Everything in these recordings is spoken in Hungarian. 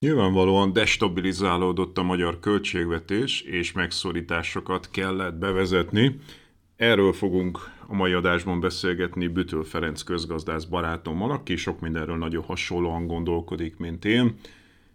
Nyilvánvalóan destabilizálódott a magyar költségvetés, és megszorításokat kellett bevezetni. Erről fogunk a mai adásban beszélgetni Bütől Ferenc közgazdász barátommal, aki sok mindenről nagyon hasonlóan gondolkodik, mint én.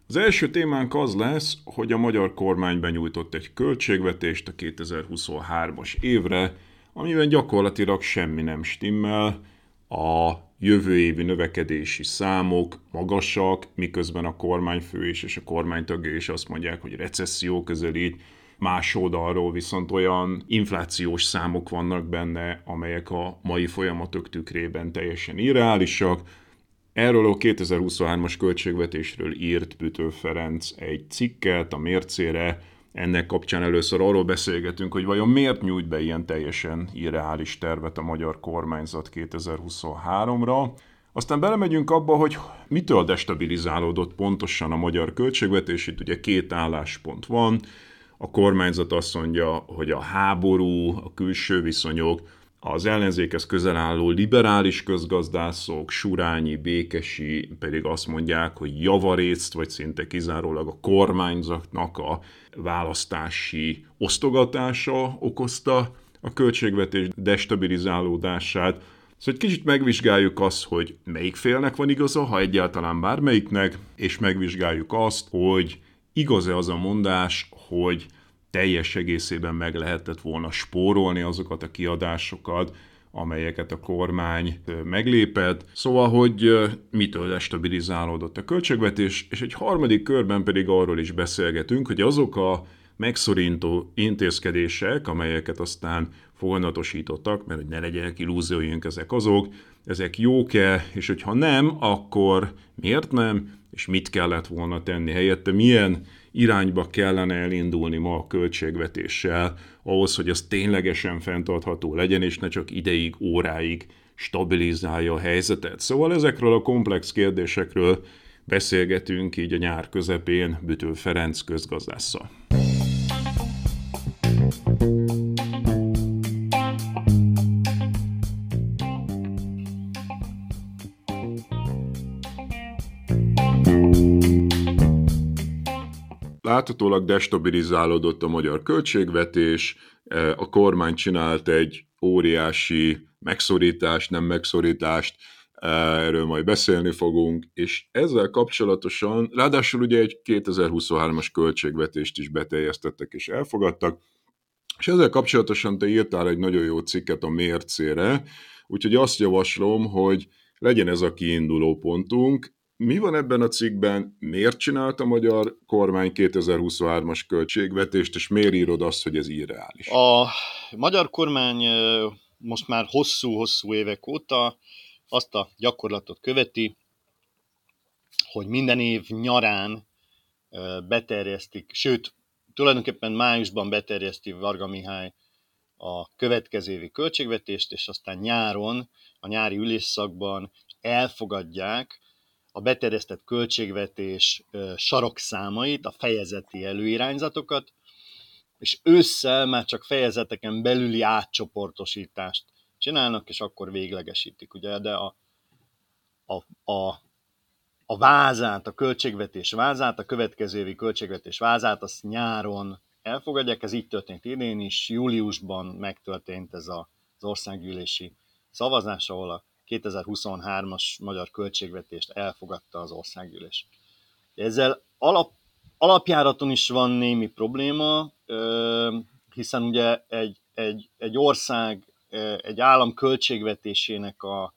Az első témánk az lesz, hogy a magyar kormány benyújtott egy költségvetést a 2023-as évre, amiben gyakorlatilag semmi nem stimmel, a jövő évi növekedési számok magasak, miközben a kormányfő is és a kormánytagja is azt mondják, hogy recesszió közelít, más oldalról viszont olyan inflációs számok vannak benne, amelyek a mai folyamatok tükrében teljesen irreálisak. Erről a 2023-as költségvetésről írt Bütő Ferenc egy cikket a mércére, ennek kapcsán először arról beszélgetünk, hogy vajon miért nyújt be ilyen teljesen irreális tervet a magyar kormányzat 2023-ra. Aztán belemegyünk abba, hogy mitől destabilizálódott pontosan a magyar költségvetés. Itt ugye két álláspont van. A kormányzat azt mondja, hogy a háború, a külső viszonyok, az ellenzékhez közel álló liberális közgazdászok, Surányi, Békesi pedig azt mondják, hogy javarészt, vagy szinte kizárólag a kormányzatnak a választási osztogatása okozta a költségvetés destabilizálódását. Szóval egy kicsit megvizsgáljuk azt, hogy melyik félnek van igaza, ha egyáltalán bármelyiknek, és megvizsgáljuk azt, hogy igaz-e az a mondás, hogy teljes egészében meg lehetett volna spórolni azokat a kiadásokat, amelyeket a kormány meglépett. Szóval, hogy mitől destabilizálódott a költségvetés, és egy harmadik körben pedig arról is beszélgetünk, hogy azok a megszorító intézkedések, amelyeket aztán foganatosítottak, mert hogy ne legyenek illúzióink, ezek azok, ezek jók-e, és hogyha nem, akkor miért nem, és mit kellett volna tenni helyette, milyen irányba kellene elindulni ma a költségvetéssel, ahhoz, hogy az ténylegesen fenntartható legyen, és ne csak ideig, óráig stabilizálja a helyzetet. Szóval ezekről a komplex kérdésekről beszélgetünk így a nyár közepén Bütő Ferenc közgazdásszal. Láthatólag destabilizálódott a magyar költségvetés, e, a kormány csinált egy óriási megszorítást, nem megszorítást, e, erről majd beszélni fogunk, és ezzel kapcsolatosan, ráadásul ugye egy 2023-as költségvetést is beteljesztettek és elfogadtak, és ezzel kapcsolatosan te írtál egy nagyon jó cikket a mércére, úgyhogy azt javaslom, hogy legyen ez a kiinduló pontunk, mi van ebben a cikkben, miért csinált a magyar kormány 2023-as költségvetést, és miért írod azt, hogy ez irreális? A magyar kormány most már hosszú-hosszú évek óta azt a gyakorlatot követi, hogy minden év nyarán beterjesztik, sőt, tulajdonképpen májusban beterjeszti Varga Mihály a következő évi költségvetést, és aztán nyáron, a nyári ülésszakban elfogadják a beterjesztett költségvetés sarokszámait, a fejezeti előirányzatokat, és ősszel már csak fejezeteken belüli átcsoportosítást csinálnak, és akkor véglegesítik, ugye, de a, a, a, a vázát, a költségvetés vázát, a következő évi költségvetés vázát, azt nyáron elfogadják, ez így történt idén is, júliusban megtörtént ez a, az országgyűlési szavazás, ahol a 2023-as magyar költségvetést elfogadta az országgyűlés. Ezzel alap, alapjáraton is van némi probléma, hiszen ugye egy, egy, egy ország, egy állam költségvetésének a,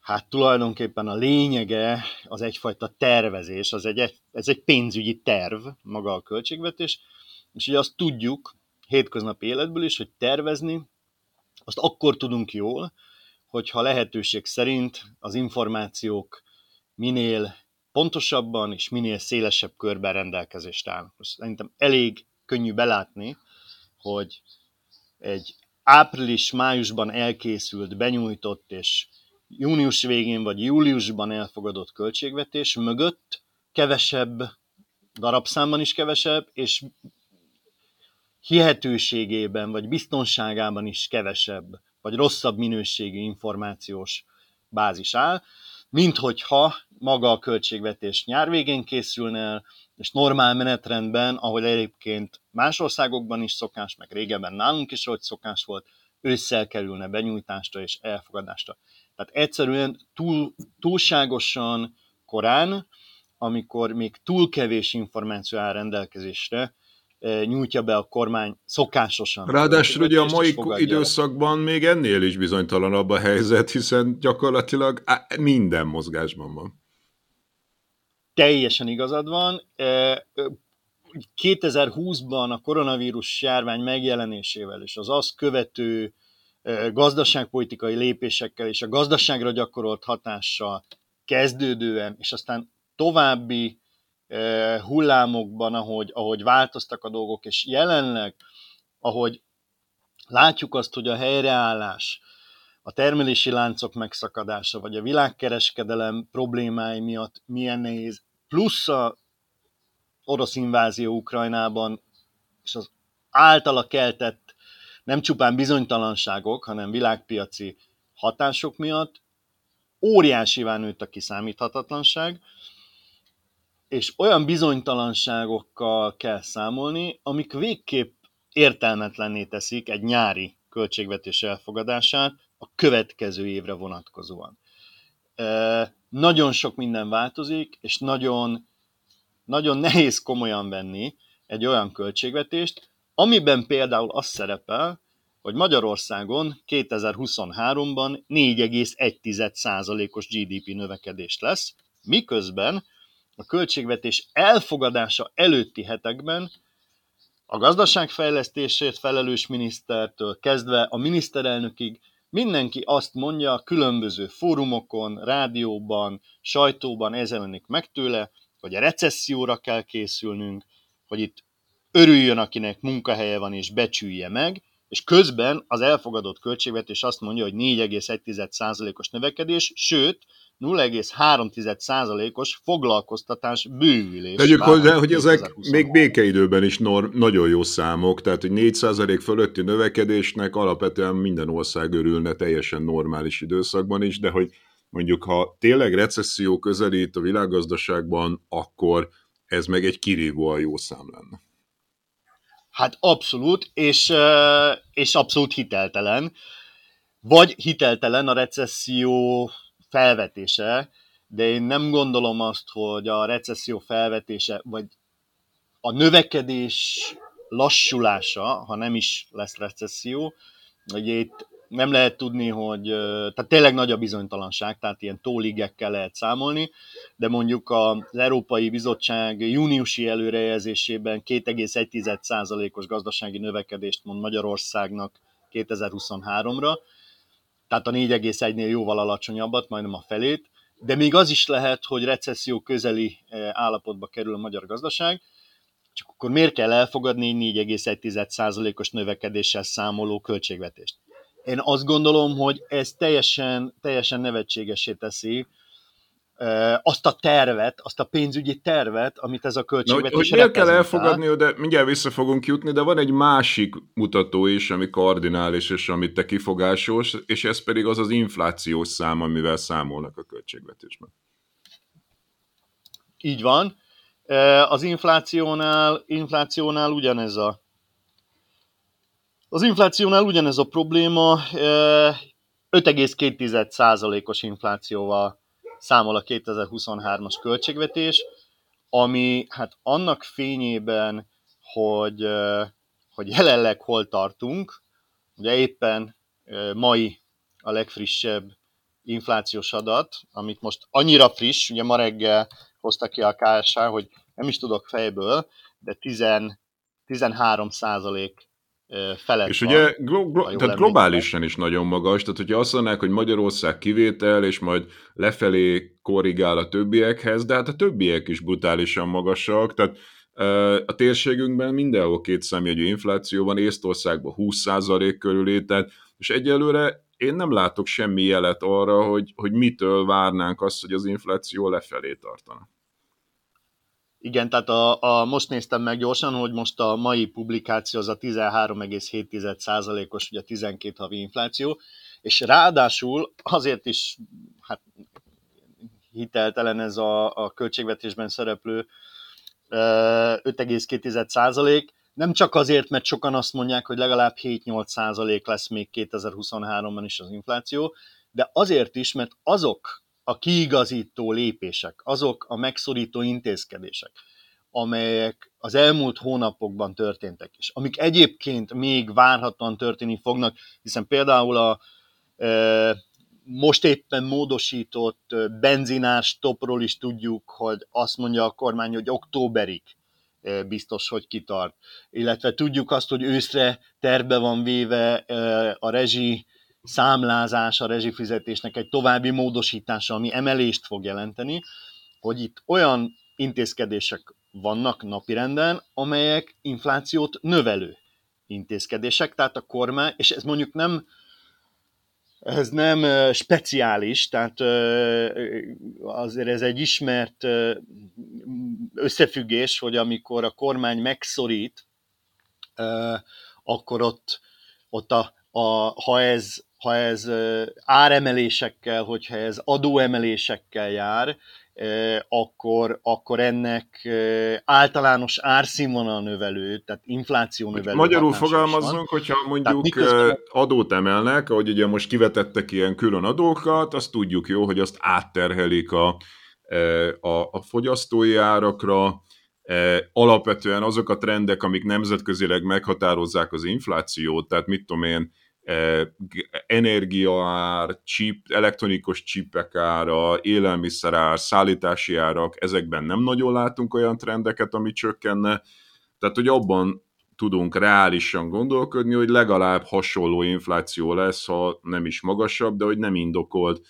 hát tulajdonképpen a lényege az egyfajta tervezés, az egy, ez egy pénzügyi terv, maga a költségvetés, és ugye azt tudjuk hétköznapi életből is, hogy tervezni, azt akkor tudunk jól, hogyha lehetőség szerint az információk minél pontosabban és minél szélesebb körben rendelkezést állnak. Szerintem elég könnyű belátni, hogy egy április-májusban elkészült, benyújtott és június végén vagy júliusban elfogadott költségvetés mögött kevesebb, darabszámban is kevesebb, és hihetőségében vagy biztonságában is kevesebb, vagy rosszabb minőségű információs bázis áll, mint hogyha maga a költségvetés nyár végén készülne el, és normál menetrendben, ahogy egyébként más országokban is szokás, meg régebben nálunk is, hogy szokás volt, ősszel kerülne benyújtásra és elfogadásra. Tehát egyszerűen túl, túlságosan korán, amikor még túl kevés információ áll rendelkezésre, nyújtja be a kormány szokásosan. Ráadásul ugye a mai időszakban még ennél is bizonytalanabb a helyzet, hiszen gyakorlatilag minden mozgásban van. Teljesen igazad van. 2020-ban eh, a koronavírus járvány megjelenésével és az azt követő gazdaságpolitikai lépésekkel és a gazdaságra gyakorolt hatással kezdődően, és aztán további hullámokban, ahogy, ahogy változtak a dolgok, és jelenleg, ahogy látjuk azt, hogy a helyreállás, a termelési láncok megszakadása, vagy a világkereskedelem problémái miatt milyen nehéz, plusz a orosz invázió Ukrajnában, és az általa keltett nem csupán bizonytalanságok, hanem világpiaci hatások miatt óriásivá nőtt a kiszámíthatatlanság, és olyan bizonytalanságokkal kell számolni, amik végképp értelmetlenné teszik egy nyári költségvetés elfogadását a következő évre vonatkozóan. Nagyon sok minden változik, és nagyon, nagyon nehéz komolyan venni egy olyan költségvetést, amiben például az szerepel, hogy Magyarországon 2023-ban 4,1%-os GDP növekedés lesz, miközben a költségvetés elfogadása előtti hetekben a gazdaságfejlesztésért felelős minisztertől kezdve a miniszterelnökig mindenki azt mondja különböző fórumokon, rádióban, sajtóban ez meg tőle, hogy a recesszióra kell készülnünk, hogy itt örüljön, akinek munkahelye van, és becsülje meg, és közben az elfogadott költségvetés azt mondja, hogy 4,1%-os növekedés, sőt, 0,3%-os foglalkoztatás bővülés. Tegyük hozzá, hogy ezek még békeidőben is norm, nagyon jó számok, tehát hogy 4% fölötti növekedésnek alapvetően minden ország örülne teljesen normális időszakban is, de hogy mondjuk ha tényleg recesszió közelít a világgazdaságban, akkor ez meg egy kirívóan jó szám lenne. Hát abszolút, és, és abszolút hiteltelen. Vagy hiteltelen a recesszió felvetése, de én nem gondolom azt, hogy a recesszió felvetése, vagy a növekedés lassulása, ha nem is lesz recesszió, hogy itt nem lehet tudni, hogy tehát tényleg nagy a bizonytalanság, tehát ilyen tóligekkel lehet számolni, de mondjuk az Európai Bizottság júniusi előrejelzésében 2,1%-os gazdasági növekedést mond Magyarországnak 2023-ra, tehát a 4,1-nél jóval alacsonyabbat, majdnem a felét, de még az is lehet, hogy recesszió közeli állapotba kerül a magyar gazdaság, csak akkor miért kell elfogadni 4,1%-os növekedéssel számoló költségvetést? Én azt gondolom, hogy ez teljesen, teljesen nevetségesé teszi azt a tervet, azt a pénzügyi tervet, amit ez a költségvetés Na, hogy, hogy miért kell elfogadni, de mindjárt vissza fogunk jutni, de van egy másik mutató is, ami kardinális, és amit te kifogásos, és ez pedig az az inflációs szám, amivel számolnak a költségvetésben. Így van. Az inflációnál, inflációnál ugyanez a az inflációnál ugyanez a probléma, 5,2%-os inflációval számol a 2023-as költségvetés, ami hát annak fényében, hogy, hogy jelenleg hol tartunk, ugye éppen mai a legfrissebb inflációs adat, amit most annyira friss, ugye ma reggel hozta ki a KSH, hogy nem is tudok fejből, de 10, 13 százalék felett És van, ugye glo- glo- tehát globálisan is nagyon magas, tehát hogyha azt mondanák, hogy Magyarország kivétel, és majd lefelé korrigál a többiekhez, de hát a többiek is brutálisan magasak, tehát a térségünkben mindenhol két számjegyű infláció van, Észtországban 20% körülé, tehát, és egyelőre én nem látok semmi jelet arra, hogy, hogy mitől várnánk azt, hogy az infláció lefelé tartana. Igen, tehát a, a, most néztem meg gyorsan, hogy most a mai publikáció az a 13,7%-os, ugye 12 havi infláció, és ráadásul azért is hát, hiteltelen ez a, a költségvetésben szereplő 5,2%, nem csak azért, mert sokan azt mondják, hogy legalább 7-8% lesz még 2023-ban is az infláció, de azért is, mert azok a kiigazító lépések, azok a megszorító intézkedések, amelyek az elmúlt hónapokban történtek, és amik egyébként még várhatóan történni fognak, hiszen például a e, most éppen módosított benzinás topról is tudjuk, hogy azt mondja a kormány, hogy októberig e, biztos, hogy kitart. Illetve tudjuk azt, hogy őszre terve van véve e, a rezsi számlázás a rezsifizetésnek egy további módosítása, ami emelést fog jelenteni, hogy itt olyan intézkedések vannak napirenden, amelyek inflációt növelő intézkedések, tehát a kormány, és ez mondjuk nem ez nem speciális, tehát azért ez egy ismert összefüggés, hogy amikor a kormány megszorít, akkor ott, ott a, a, ha ez ha ez áremelésekkel, hogyha ez adóemelésekkel jár, akkor, akkor ennek általános árszínvonal növelő, tehát infláció növelő. Magyarul fogalmazzunk, hogyha mondjuk miközben... adót emelnek, ahogy ugye most kivetettek ilyen külön adókat, azt tudjuk jó, hogy azt átterhelik a, a, a fogyasztói árakra, alapvetően azok a trendek, amik nemzetközileg meghatározzák az inflációt, tehát mit tudom én, energiaár, chip, elektronikus csipek ára, élelmiszerár, szállítási árak, ezekben nem nagyon látunk olyan trendeket, ami csökkenne. Tehát, hogy abban tudunk reálisan gondolkodni, hogy legalább hasonló infláció lesz, ha nem is magasabb, de hogy nem indokolt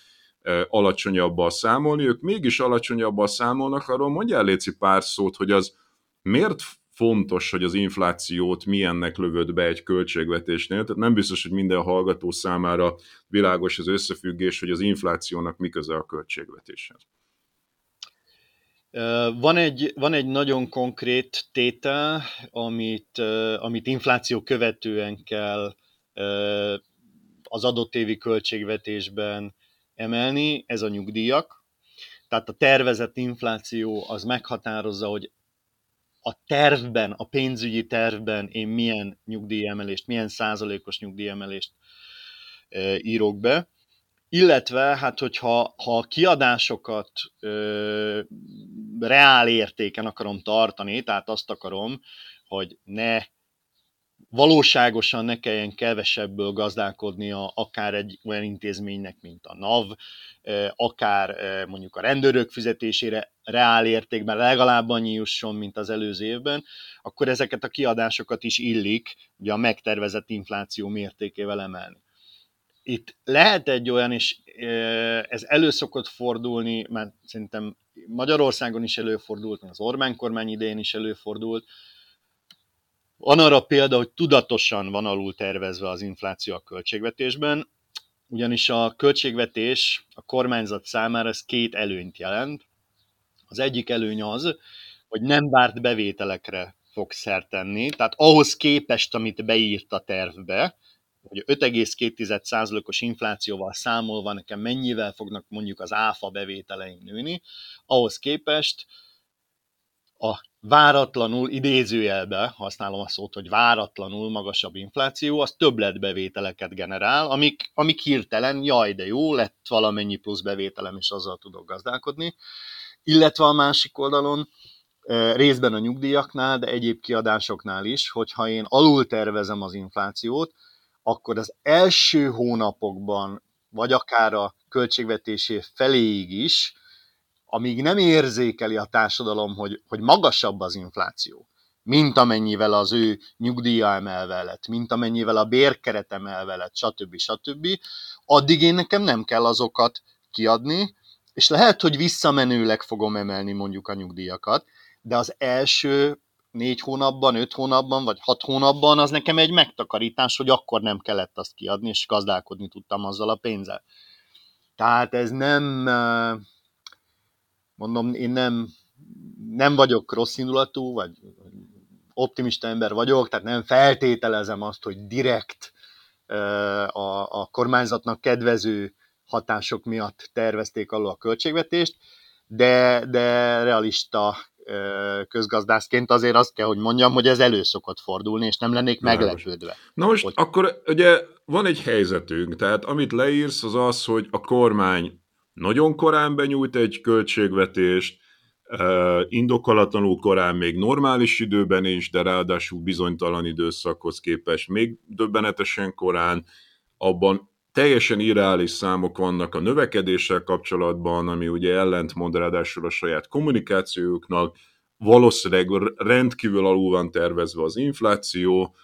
alacsonyabbal számolni. Ők mégis alacsonyabbal számolnak, arról mondjál Léci pár szót, hogy az miért fontos, hogy az inflációt milyennek lövöd be egy költségvetésnél. Tehát nem biztos, hogy minden hallgató számára világos az összefüggés, hogy az inflációnak mi köze a költségvetéshez. Van egy, van egy nagyon konkrét tétel, amit, amit infláció követően kell az adott évi költségvetésben emelni, ez a nyugdíjak. Tehát a tervezett infláció az meghatározza, hogy a tervben, a pénzügyi tervben én milyen nyugdíjemelést, milyen százalékos nyugdíjemelést írok be, illetve, hát hogyha ha a kiadásokat ö, reál értéken akarom tartani, tehát azt akarom, hogy ne valóságosan ne kelljen kevesebből gazdálkodnia akár egy olyan intézménynek, mint a NAV, akár mondjuk a rendőrök fizetésére reál értékben legalább annyi jusson, mint az előző évben, akkor ezeket a kiadásokat is illik ugye a megtervezett infláció mértékével emelni. Itt lehet egy olyan, és ez elő szokott fordulni, mert szerintem Magyarországon is előfordult, az Orbán kormány idején is előfordult, van arra példa, hogy tudatosan van alul tervezve az infláció a költségvetésben, ugyanis a költségvetés a kormányzat számára ez két előnyt jelent. Az egyik előny az, hogy nem várt bevételekre fog szert tenni, tehát ahhoz képest, amit beírt a tervbe, hogy 5,2%-os inflációval számolva nekem mennyivel fognak mondjuk az áfa bevételeim nőni, ahhoz képest a váratlanul, idézőjelbe használom a szót, hogy váratlanul magasabb infláció, az többletbevételeket generál, amik, amik hirtelen, jaj, de jó, lett valamennyi plusz bevételem, és azzal tudok gazdálkodni. Illetve a másik oldalon részben a nyugdíjaknál, de egyéb kiadásoknál is, hogyha én alul tervezem az inflációt, akkor az első hónapokban, vagy akár a költségvetésé feléig is, amíg nem érzékeli a társadalom, hogy, hogy magasabb az infláció, mint amennyivel az ő nyugdíja emelve lett, mint amennyivel a bérkeret emelve lett, stb. stb., addig én nekem nem kell azokat kiadni, és lehet, hogy visszamenőleg fogom emelni mondjuk a nyugdíjakat, de az első négy hónapban, öt hónapban, vagy hat hónapban az nekem egy megtakarítás, hogy akkor nem kellett azt kiadni, és gazdálkodni tudtam azzal a pénzzel. Tehát ez nem, mondom, én nem, nem vagyok rossz indulatú, vagy optimista ember vagyok, tehát nem feltételezem azt, hogy direkt a, a kormányzatnak kedvező hatások miatt tervezték alul a költségvetést, de, de realista közgazdászként azért azt kell, hogy mondjam, hogy ez elő szokott fordulni, és nem lennék meglepődve. Na most hogy... akkor ugye van egy helyzetünk, tehát amit leírsz az az, hogy a kormány nagyon korán benyújt egy költségvetést, indokolatlanul korán még normális időben is, de ráadásul bizonytalan időszakhoz képest még döbbenetesen korán, abban teljesen irreális számok vannak a növekedéssel kapcsolatban, ami ugye ellentmond ráadásul a saját kommunikációjuknak, valószínűleg rendkívül alul van tervezve az infláció.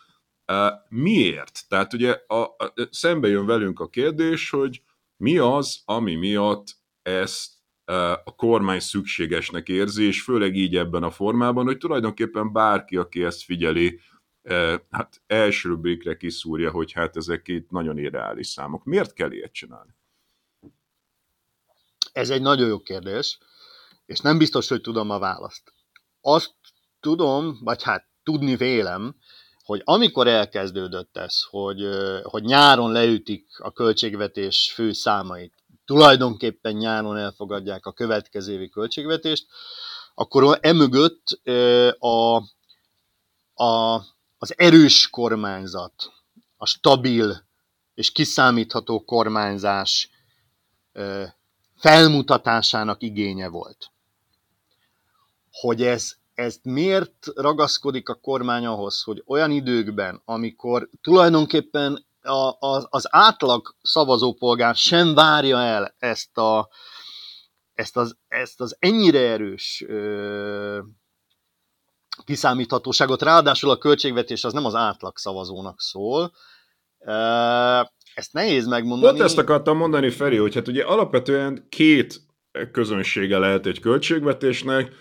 Miért? Tehát ugye a, a, szembe jön velünk a kérdés, hogy mi az, ami miatt ezt a kormány szükségesnek érzi, és főleg így ebben a formában, hogy tulajdonképpen bárki, aki ezt figyeli, hát első brékre kiszúrja, hogy hát ezek itt nagyon irreális számok. Miért kell ilyet csinálni? Ez egy nagyon jó kérdés, és nem biztos, hogy tudom a választ. Azt tudom, vagy hát tudni vélem, hogy amikor elkezdődött ez, hogy, hogy nyáron leütik a költségvetés fő számait, tulajdonképpen nyáron elfogadják a következő évi költségvetést, akkor emögött a, a az erős kormányzat, a stabil és kiszámítható kormányzás felmutatásának igénye volt. Hogy ez, ezt miért ragaszkodik a kormány ahhoz, hogy olyan időkben, amikor tulajdonképpen a, a, az átlag szavazópolgár sem várja el ezt, a, ezt, az, ezt az ennyire erős ö, kiszámíthatóságot, ráadásul a költségvetés az nem az átlag szavazónak szól. Ezt nehéz megmondani. Pont ezt akartam mondani, Feri, hogy hát ugye alapvetően két közönsége lehet egy költségvetésnek.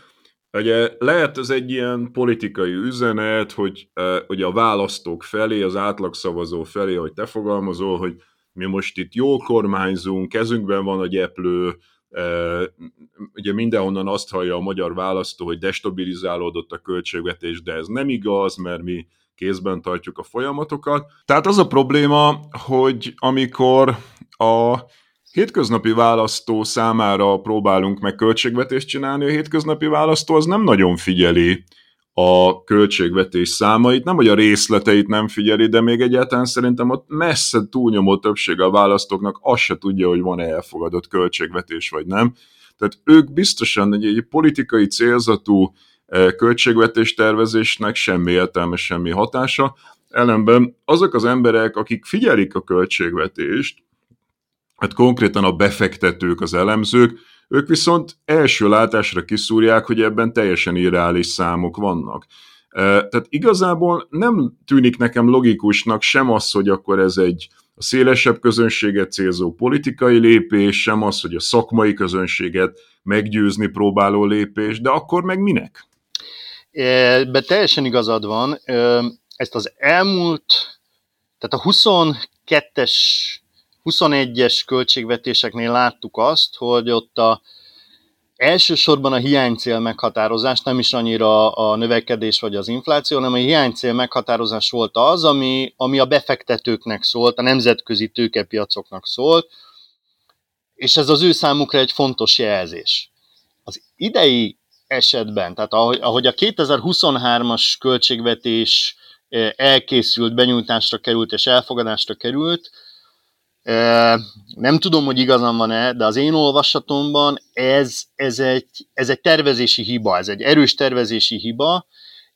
Ugye lehet ez egy ilyen politikai üzenet, hogy ugye a választók felé, az átlagszavazó felé, hogy te fogalmazol, hogy mi most itt jól kormányzunk, kezünkben van a gyeplő, Ugye mindenhonnan azt hallja a magyar választó, hogy destabilizálódott a költségvetés, de ez nem igaz, mert mi kézben tartjuk a folyamatokat. Tehát az a probléma, hogy amikor a hétköznapi választó számára próbálunk meg költségvetést csinálni, a hétköznapi választó az nem nagyon figyeli a költségvetés számait, nem hogy a részleteit nem figyeli, de még egyáltalán szerintem ott messze túlnyomó többség a választóknak azt se tudja, hogy van-e elfogadott költségvetés vagy nem. Tehát ők biztosan egy, egy politikai célzatú eh, költségvetés tervezésnek semmi értelme, semmi hatása. Ellenben azok az emberek, akik figyelik a költségvetést, hát konkrétan a befektetők, az elemzők, ők viszont első látásra kiszúrják, hogy ebben teljesen irreális számok vannak. Tehát igazából nem tűnik nekem logikusnak sem az, hogy akkor ez egy a szélesebb közönséget célzó politikai lépés, sem az, hogy a szakmai közönséget meggyőzni próbáló lépés, de akkor meg minek? Be teljesen igazad van. Ezt az elmúlt, tehát a 22-es 21-es költségvetéseknél láttuk azt, hogy ott a elsősorban a hiánycél meghatározás, nem is annyira a növekedés vagy az infláció, hanem a hiánycél meghatározás volt az, ami, ami a befektetőknek szólt, a nemzetközi tőkepiacoknak szólt, és ez az ő számukra egy fontos jelzés. Az idei esetben, tehát ahogy, ahogy a 2023-as költségvetés eh, elkészült, benyújtásra került és elfogadásra került, Nem tudom, hogy igazam van-e, de az én olvasatomban ez, ez, egy, ez egy tervezési hiba, ez egy erős tervezési hiba,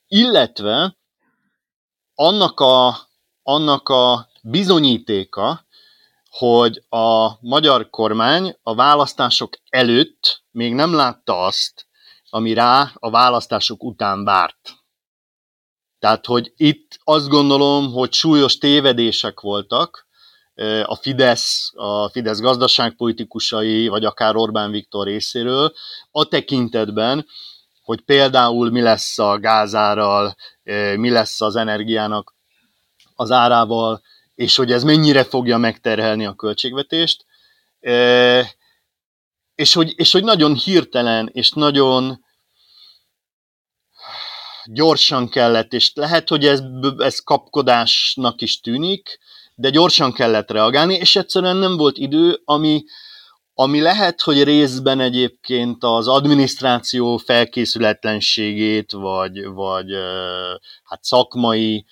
illetve annak a, annak a bizonyítéka, hogy a magyar kormány a választások előtt még nem látta azt, ami rá a választások után várt. Tehát, hogy itt azt gondolom, hogy súlyos tévedések voltak a Fidesz, a Fidesz gazdaságpolitikusai, vagy akár Orbán Viktor részéről, a tekintetben, hogy például mi lesz a gázárral, mi lesz az energiának az árával, és hogy ez mennyire fogja megterhelni a költségvetést, és hogy, és hogy nagyon hirtelen, és nagyon gyorsan kellett, és lehet, hogy ez, ez kapkodásnak is tűnik, de gyorsan kellett reagálni, és egyszerűen nem volt idő, ami, ami lehet, hogy részben egyébként az adminisztráció felkészületlenségét, vagy, vagy hát szakmai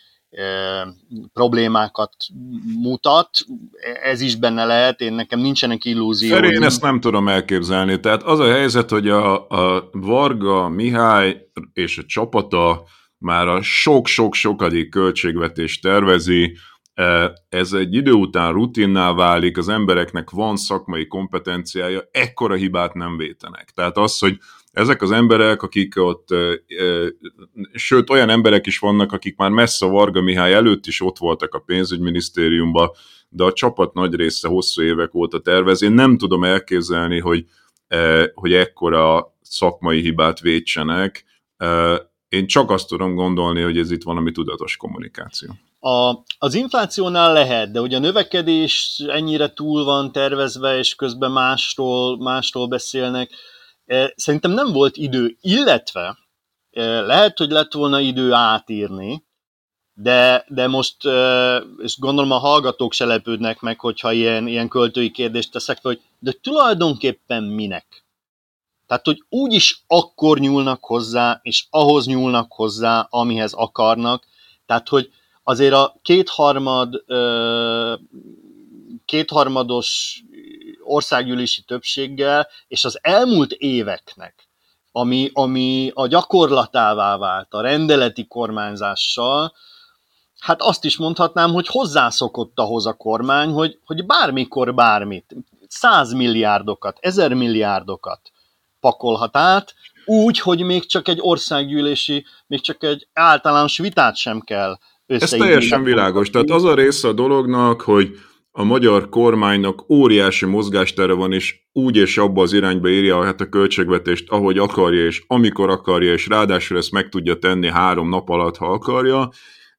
problémákat mutat, ez is benne lehet, én nekem nincsenek illúzió. Feri, én ezt nem tudom elképzelni. Tehát az a helyzet, hogy a, a Varga, Mihály és a csapata már a sok-sok-sokadik költségvetést tervezi, ez egy idő után rutinná válik, az embereknek van szakmai kompetenciája, ekkora hibát nem vétenek. Tehát az, hogy ezek az emberek, akik ott, sőt, olyan emberek is vannak, akik már messze Varga Mihály előtt is ott voltak a pénzügyminisztériumban, de a csapat nagy része hosszú évek óta tervez. Én nem tudom elképzelni, hogy, hogy ekkora szakmai hibát vétsenek. Én csak azt tudom gondolni, hogy ez itt valami tudatos kommunikáció. A, az inflációnál lehet, de ugye a növekedés ennyire túl van tervezve, és közben másról, másról beszélnek. E, szerintem nem volt idő, illetve e, lehet, hogy lett volna idő átírni, de, de most, e, és gondolom a hallgatók se lepődnek meg, hogyha ilyen, ilyen költői kérdést teszek hogy de tulajdonképpen minek? Tehát, hogy úgyis akkor nyúlnak hozzá, és ahhoz nyúlnak hozzá, amihez akarnak. Tehát, hogy azért a kétharmad, kétharmados országgyűlési többséggel, és az elmúlt éveknek, ami, ami a gyakorlatává vált a rendeleti kormányzással, hát azt is mondhatnám, hogy hozzászokott ahhoz a kormány, hogy, hogy bármikor bármit, száz milliárdokat, ezer milliárdokat pakolhat át, úgy, hogy még csak egy országgyűlési, még csak egy általános vitát sem kell Ez teljesen világos. Tehát az a része a dolognak, hogy a magyar kormánynak óriási mozgástere van, és úgy és abba az irányba írja hát a költségvetést, ahogy akarja, és amikor akarja, és ráadásul ezt meg tudja tenni három nap alatt, ha akarja.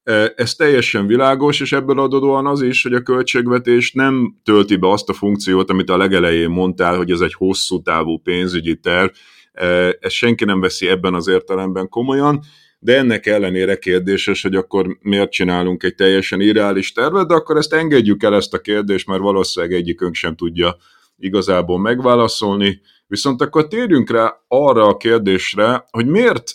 E, ez teljesen világos, és ebből adódóan az is, hogy a költségvetés nem tölti be azt a funkciót, amit a legelején mondtál, hogy ez egy hosszú távú pénzügyi terv. E, ezt senki nem veszi ebben az értelemben komolyan de ennek ellenére kérdéses, hogy akkor miért csinálunk egy teljesen irreális tervet, de akkor ezt engedjük el ezt a kérdést, mert valószínűleg egyikünk sem tudja igazából megválaszolni. Viszont akkor térjünk rá arra a kérdésre, hogy miért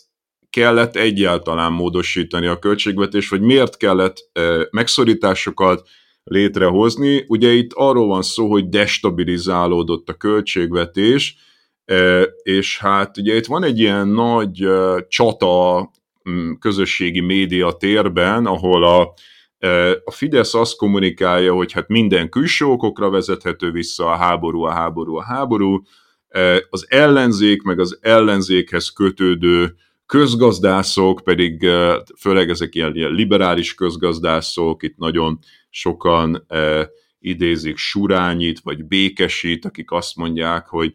kellett egyáltalán módosítani a költségvetés, vagy miért kellett e, megszorításokat létrehozni. Ugye itt arról van szó, hogy destabilizálódott a költségvetés, e, és hát ugye itt van egy ilyen nagy e, csata közösségi média térben, ahol a, e, a Fidesz azt kommunikálja, hogy hát minden külső okokra vezethető vissza a háború, a háború, a háború, e, az ellenzék, meg az ellenzékhez kötődő közgazdászok, pedig e, főleg ezek ilyen, ilyen liberális közgazdászok, itt nagyon sokan idézik Surányit, vagy Békesít, akik azt mondják, hogy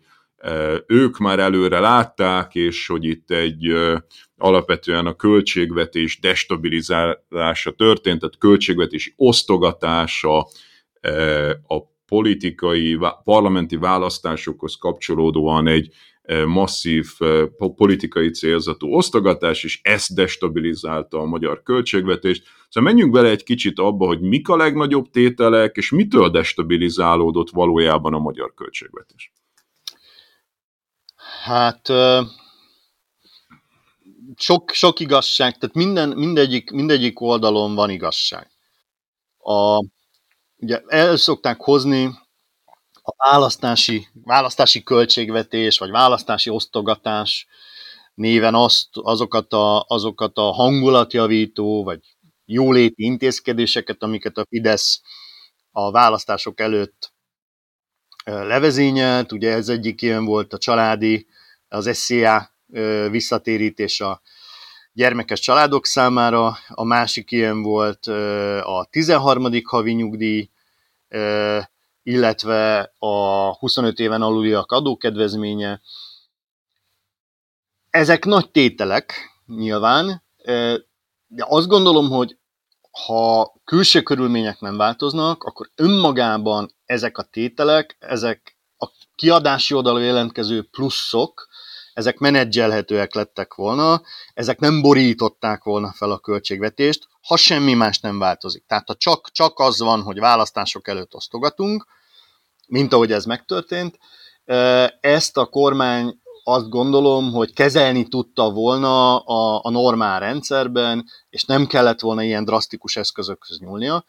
ők már előre látták, és hogy itt egy alapvetően a költségvetés destabilizálása történt, tehát költségvetési osztogatása, a politikai, parlamenti választásokhoz kapcsolódóan egy masszív politikai célzatú osztogatás, és ez destabilizálta a magyar költségvetést. Szóval menjünk bele egy kicsit abba, hogy mik a legnagyobb tételek, és mitől destabilizálódott valójában a magyar költségvetés. Hát sok, sok igazság, tehát minden, mindegyik, mindegyik oldalon van igazság. A, ugye el szokták hozni a választási, választási költségvetés, vagy választási osztogatás néven azt, azokat, a, azokat a hangulatjavító, vagy jóléti intézkedéseket, amiket a Fidesz a választások előtt levezényelt. Ugye ez egyik ilyen volt a családi, az SZIA visszatérítés a gyermekes családok számára, a másik ilyen volt a 13. havi nyugdíj, illetve a 25 éven aluliak adókedvezménye. Ezek nagy tételek nyilván, de azt gondolom, hogy ha külső körülmények nem változnak, akkor önmagában ezek a tételek, ezek a kiadási oldalon jelentkező pluszok, ezek menedzselhetőek lettek volna, ezek nem borították volna fel a költségvetést, ha semmi más nem változik. Tehát ha csak, csak az van, hogy választások előtt osztogatunk, mint ahogy ez megtörtént, ezt a kormány azt gondolom, hogy kezelni tudta volna a, a normál rendszerben, és nem kellett volna ilyen drasztikus eszközökhöz nyúlnia.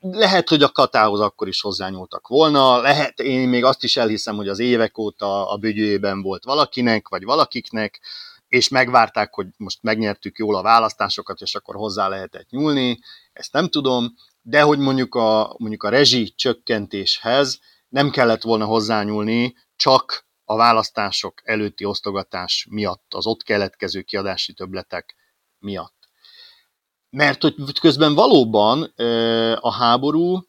Lehet, hogy a katához akkor is hozzányúltak volna, lehet, én még azt is elhiszem, hogy az évek óta a bügyőjében volt valakinek, vagy valakiknek, és megvárták, hogy most megnyertük jól a választásokat, és akkor hozzá lehetett nyúlni, ezt nem tudom, de hogy mondjuk a, mondjuk a rezsi csökkentéshez nem kellett volna hozzányúlni csak a választások előtti osztogatás miatt, az ott keletkező kiadási töbletek miatt. Mert hogy közben valóban a háború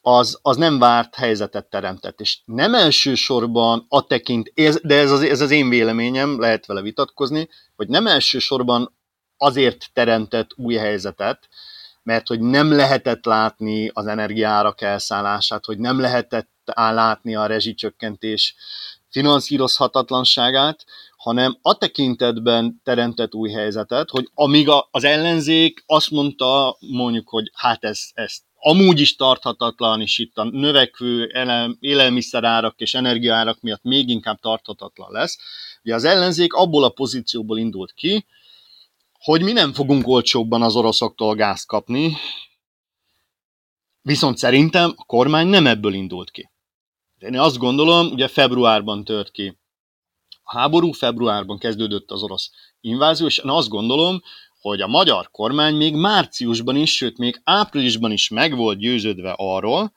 az, az nem várt helyzetet teremtett, és nem elsősorban a tekint, de ez az, ez az én véleményem, lehet vele vitatkozni, hogy nem elsősorban azért teremtett új helyzetet, mert hogy nem lehetett látni az energiárak elszállását, hogy nem lehetett látni a rezsicsökkentés finanszírozhatatlanságát, hanem a tekintetben teremtett új helyzetet, hogy amíg az ellenzék azt mondta, mondjuk, hogy hát ez, ez amúgy is tarthatatlan, és itt a növekvő élelmiszerárak és energiaárak miatt még inkább tarthatatlan lesz. Ugye az ellenzék abból a pozícióból indult ki, hogy mi nem fogunk olcsóbban az oroszoktól gázt kapni, viszont szerintem a kormány nem ebből indult ki. Én azt gondolom, ugye februárban tört ki. A háború, februárban kezdődött az orosz invázió, és én azt gondolom, hogy a magyar kormány még márciusban is, sőt még áprilisban is meg volt győződve arról,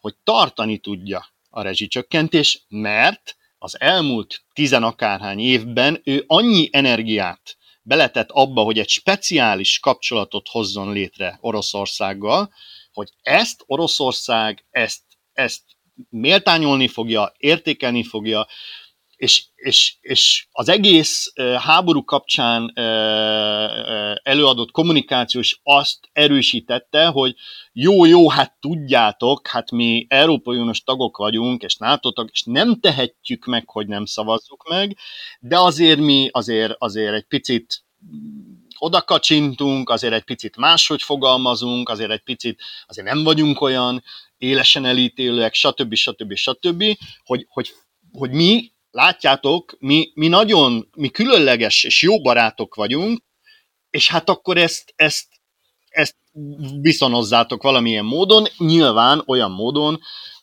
hogy tartani tudja a rezsicsökkentés, mert az elmúlt tizenakárhány évben ő annyi energiát beletett abba, hogy egy speciális kapcsolatot hozzon létre Oroszországgal, hogy ezt Oroszország, ezt, ezt méltányolni fogja, értékelni fogja, és, és, és az egész háború kapcsán előadott kommunikáció is azt erősítette, hogy jó, jó, hát tudjátok, hát mi Európai Uniós tagok vagyunk, és nato és nem tehetjük meg, hogy nem szavazzuk meg, de azért mi azért, azért egy picit oda kacsintunk, azért egy picit máshogy fogalmazunk, azért egy picit, azért nem vagyunk olyan élesen elítélőek, stb. stb. stb., hogy, hogy, hogy mi, látjátok, mi, mi nagyon, mi különleges és jó barátok vagyunk, és hát akkor ezt, ezt, ezt viszonozzátok valamilyen módon, nyilván olyan módon,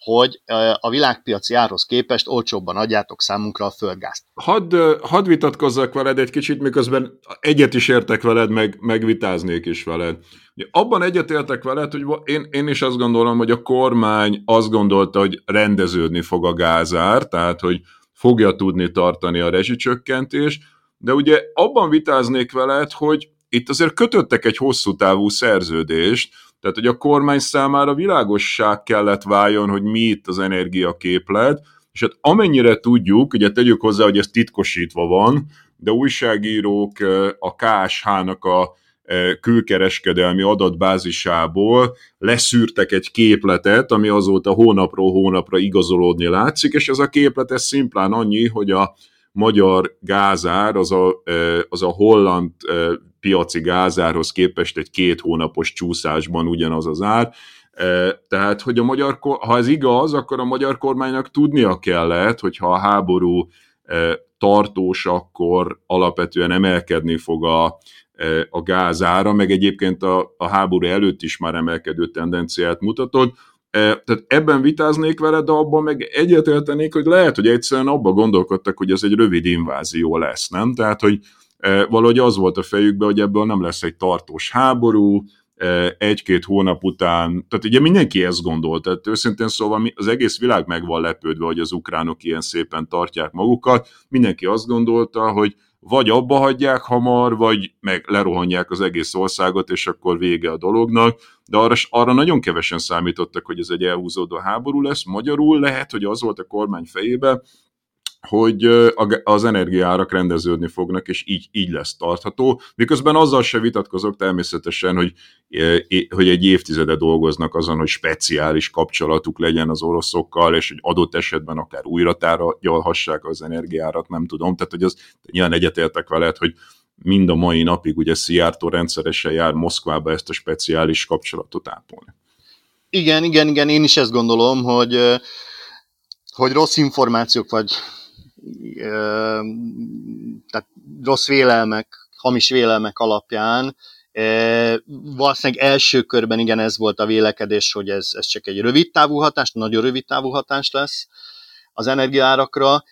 hogy a világpiaci árhoz képest olcsóbban adjátok számunkra a földgázt. Hadd, hadd vitatkozzak veled egy kicsit, miközben egyet is értek veled, meg, megvitáznék is veled. Abban egyetértek veled, hogy én, én is azt gondolom, hogy a kormány azt gondolta, hogy rendeződni fog a gázár, tehát hogy fogja tudni tartani a rezsicsökkentést, de ugye abban vitáznék veled, hogy itt azért kötöttek egy hosszú távú szerződést, tehát hogy a kormány számára világosság kellett váljon, hogy mi itt az energiaképlet, és hát amennyire tudjuk, ugye tegyük hozzá, hogy ez titkosítva van, de újságírók a KSH-nak a külkereskedelmi adatbázisából leszűrtek egy képletet, ami azóta hónapról hónapra igazolódni látszik, és ez a képlet ez szimplán annyi, hogy a magyar gázár az a, az a holland piaci gázárhoz képest egy két hónapos csúszásban ugyanaz az ár, tehát, hogy a magyar, ha ez igaz, akkor a magyar kormánynak tudnia kellett, hogyha a háború tartós, akkor alapvetően emelkedni fog a, a gázára, meg egyébként a, a háború előtt is már emelkedő tendenciát mutatott, Tehát ebben vitáznék vele, de abban meg egyetértenék, hogy lehet, hogy egyszerűen abban gondolkodtak, hogy ez egy rövid invázió lesz, nem? Tehát, hogy valahogy az volt a fejükben, hogy ebből nem lesz egy tartós háború, egy-két hónap után, tehát ugye mindenki ezt gondolt, tehát őszintén szóval az egész világ meg van lepődve, hogy az ukránok ilyen szépen tartják magukat, mindenki azt gondolta, hogy vagy abba hagyják hamar, vagy meg lerohanják az egész országot, és akkor vége a dolognak, de arra, arra nagyon kevesen számítottak, hogy ez egy elhúzódó háború lesz. Magyarul lehet, hogy az volt a kormány fejébe, hogy az energiárak rendeződni fognak, és így, így lesz tartható. Miközben azzal se vitatkozok természetesen, hogy, hogy egy évtizede dolgoznak azon, hogy speciális kapcsolatuk legyen az oroszokkal, és hogy adott esetben akár újra tárgyalhassák az energiárat, nem tudom. Tehát, hogy az nyilván egyetértek veled, hogy mind a mai napig ugye Szijjártó rendszeresen jár Moszkvába ezt a speciális kapcsolatot ápolni. Igen, igen, igen, én is ezt gondolom, hogy hogy rossz információk vagy tehát rossz vélelmek, hamis vélelmek alapján valószínűleg első körben igen ez volt a vélekedés, hogy ez, ez csak egy rövid távú hatás, nagyon rövid távú hatás lesz az energiárakra.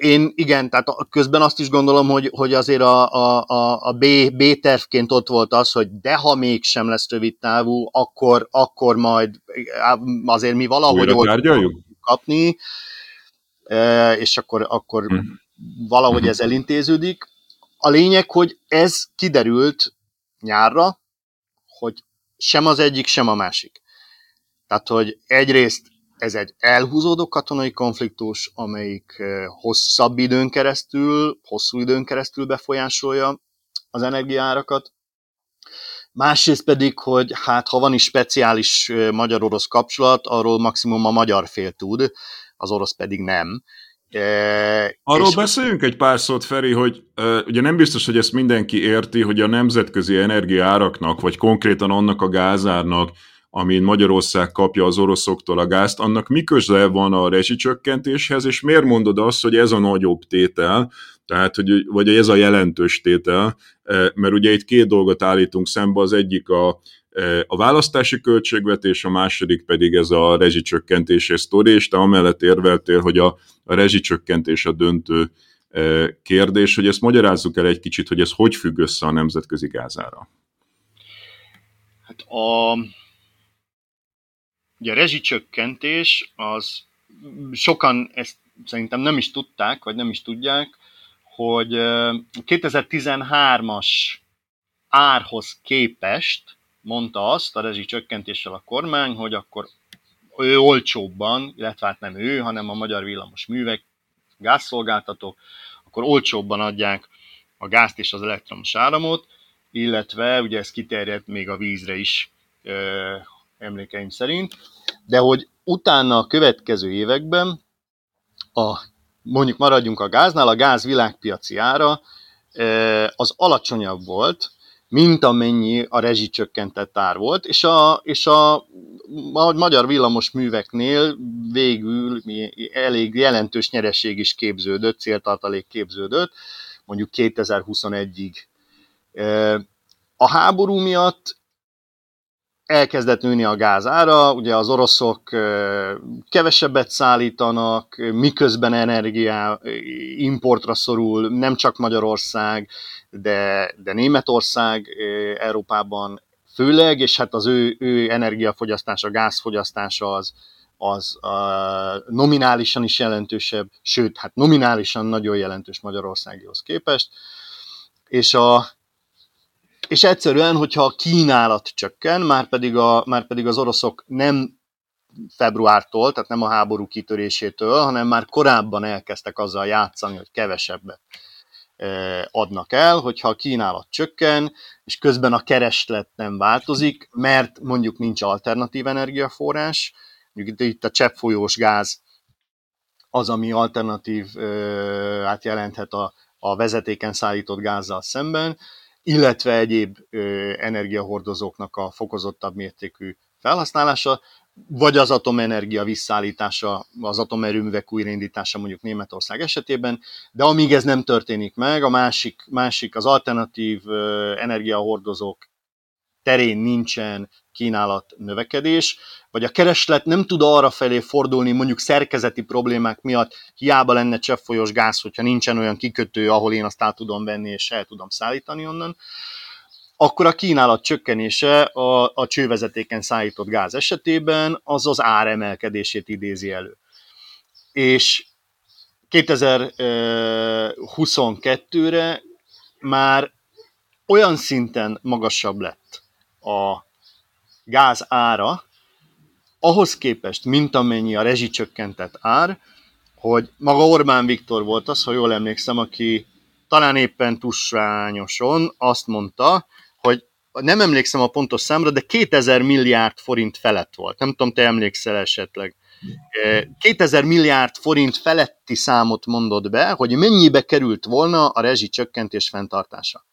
Én igen, tehát közben azt is gondolom, hogy, hogy azért a, a, a B, B tervként ott volt az, hogy de ha mégsem lesz rövid távú, akkor, akkor majd azért mi valahogy kapni és akkor, akkor hm. valahogy hm. ez elintéződik. A lényeg, hogy ez kiderült nyárra, hogy sem az egyik, sem a másik. Tehát, hogy egyrészt ez egy elhúzódó katonai konfliktus, amelyik hosszabb időn keresztül, hosszú időn keresztül befolyásolja az energiárakat. Másrészt pedig, hogy hát ha van is speciális magyar-orosz kapcsolat, arról maximum a magyar fél tud, az orosz pedig nem. E, Arról és... beszéljünk egy pár szót, Feri, hogy uh, ugye nem biztos, hogy ezt mindenki érti, hogy a nemzetközi energiáraknak, vagy konkrétan annak a gázárnak, amin Magyarország kapja az oroszoktól a gázt, annak mi köze van a rezsicsökkentéshez, és miért mondod azt, hogy ez a nagyobb tétel, tehát, hogy, vagy ez a jelentős tétel, mert ugye itt két dolgot állítunk szembe, az egyik a a választási költségvetés, a második pedig ez a rezsicsökkentési sztori, és te amellett érveltél, hogy a, a rezsicsökkentés a döntő kérdés, hogy ezt magyarázzuk el egy kicsit, hogy ez hogy függ össze a nemzetközi gázára. Hát a, ugye a rezsicsökkentés az sokan ezt szerintem nem is tudták, vagy nem is tudják, hogy 2013-as árhoz képest mondta azt a rezsi csökkentéssel a kormány, hogy akkor ő olcsóbban, illetve hát nem ő, hanem a magyar villamos művek, gázszolgáltatók, akkor olcsóbban adják a gázt és az elektromos áramot, illetve ugye ez kiterjedt még a vízre is ö, emlékeim szerint, de hogy utána a következő években a, mondjuk maradjunk a gáznál, a gáz világpiaci ára az alacsonyabb volt, mint amennyi a rezsicsökkentett ár volt, és a, és a, a magyar villamos műveknél végül elég jelentős nyereség is képződött, céltartalék képződött, mondjuk 2021-ig. A háború miatt elkezdett nőni a gáz ára, ugye az oroszok kevesebbet szállítanak, miközben energia importra szorul nem csak Magyarország, de, de Németország Európában főleg, és hát az ő, ő energiafogyasztása, gázfogyasztása az, az a, nominálisan is jelentősebb, sőt, hát nominálisan nagyon jelentős Magyarországihoz képest, és a, és egyszerűen, hogyha a kínálat csökken, már pedig, a, már pedig az oroszok nem februártól, tehát nem a háború kitörésétől, hanem már korábban elkezdtek azzal játszani, hogy kevesebbet adnak el, hogyha a kínálat csökken, és közben a kereslet nem változik, mert mondjuk nincs alternatív energiaforrás, mondjuk itt a cseppfolyós gáz az, ami alternatív hát jelenthet a, a vezetéken szállított gázzal szemben, illetve egyéb energiahordozóknak a fokozottabb mértékű felhasználása, vagy az atomenergia visszaállítása, az atomerőművek újraindítása mondjuk Németország esetében, de amíg ez nem történik meg, a másik, másik az alternatív energiahordozók terén nincsen kínálat növekedés, vagy a kereslet nem tud arra felé fordulni mondjuk szerkezeti problémák miatt, hiába lenne cseppfolyós gáz, hogyha nincsen olyan kikötő, ahol én azt át tudom venni és el tudom szállítani onnan, akkor a kínálat csökkenése a, a csővezetéken szállított gáz esetében az az áremelkedését idézi elő. És 2022-re már olyan szinten magasabb lett a gáz ára, ahhoz képest, mint amennyi a rezsicsökkentett ár, hogy maga Orbán Viktor volt az, ha jól emlékszem, aki talán éppen tusványosan azt mondta, nem emlékszem a pontos számra, de 2000 milliárd forint felett volt. Nem tudom, te emlékszel esetleg. 2000 milliárd forint feletti számot mondott be, hogy mennyibe került volna a rezsicsökkentés fenntartása.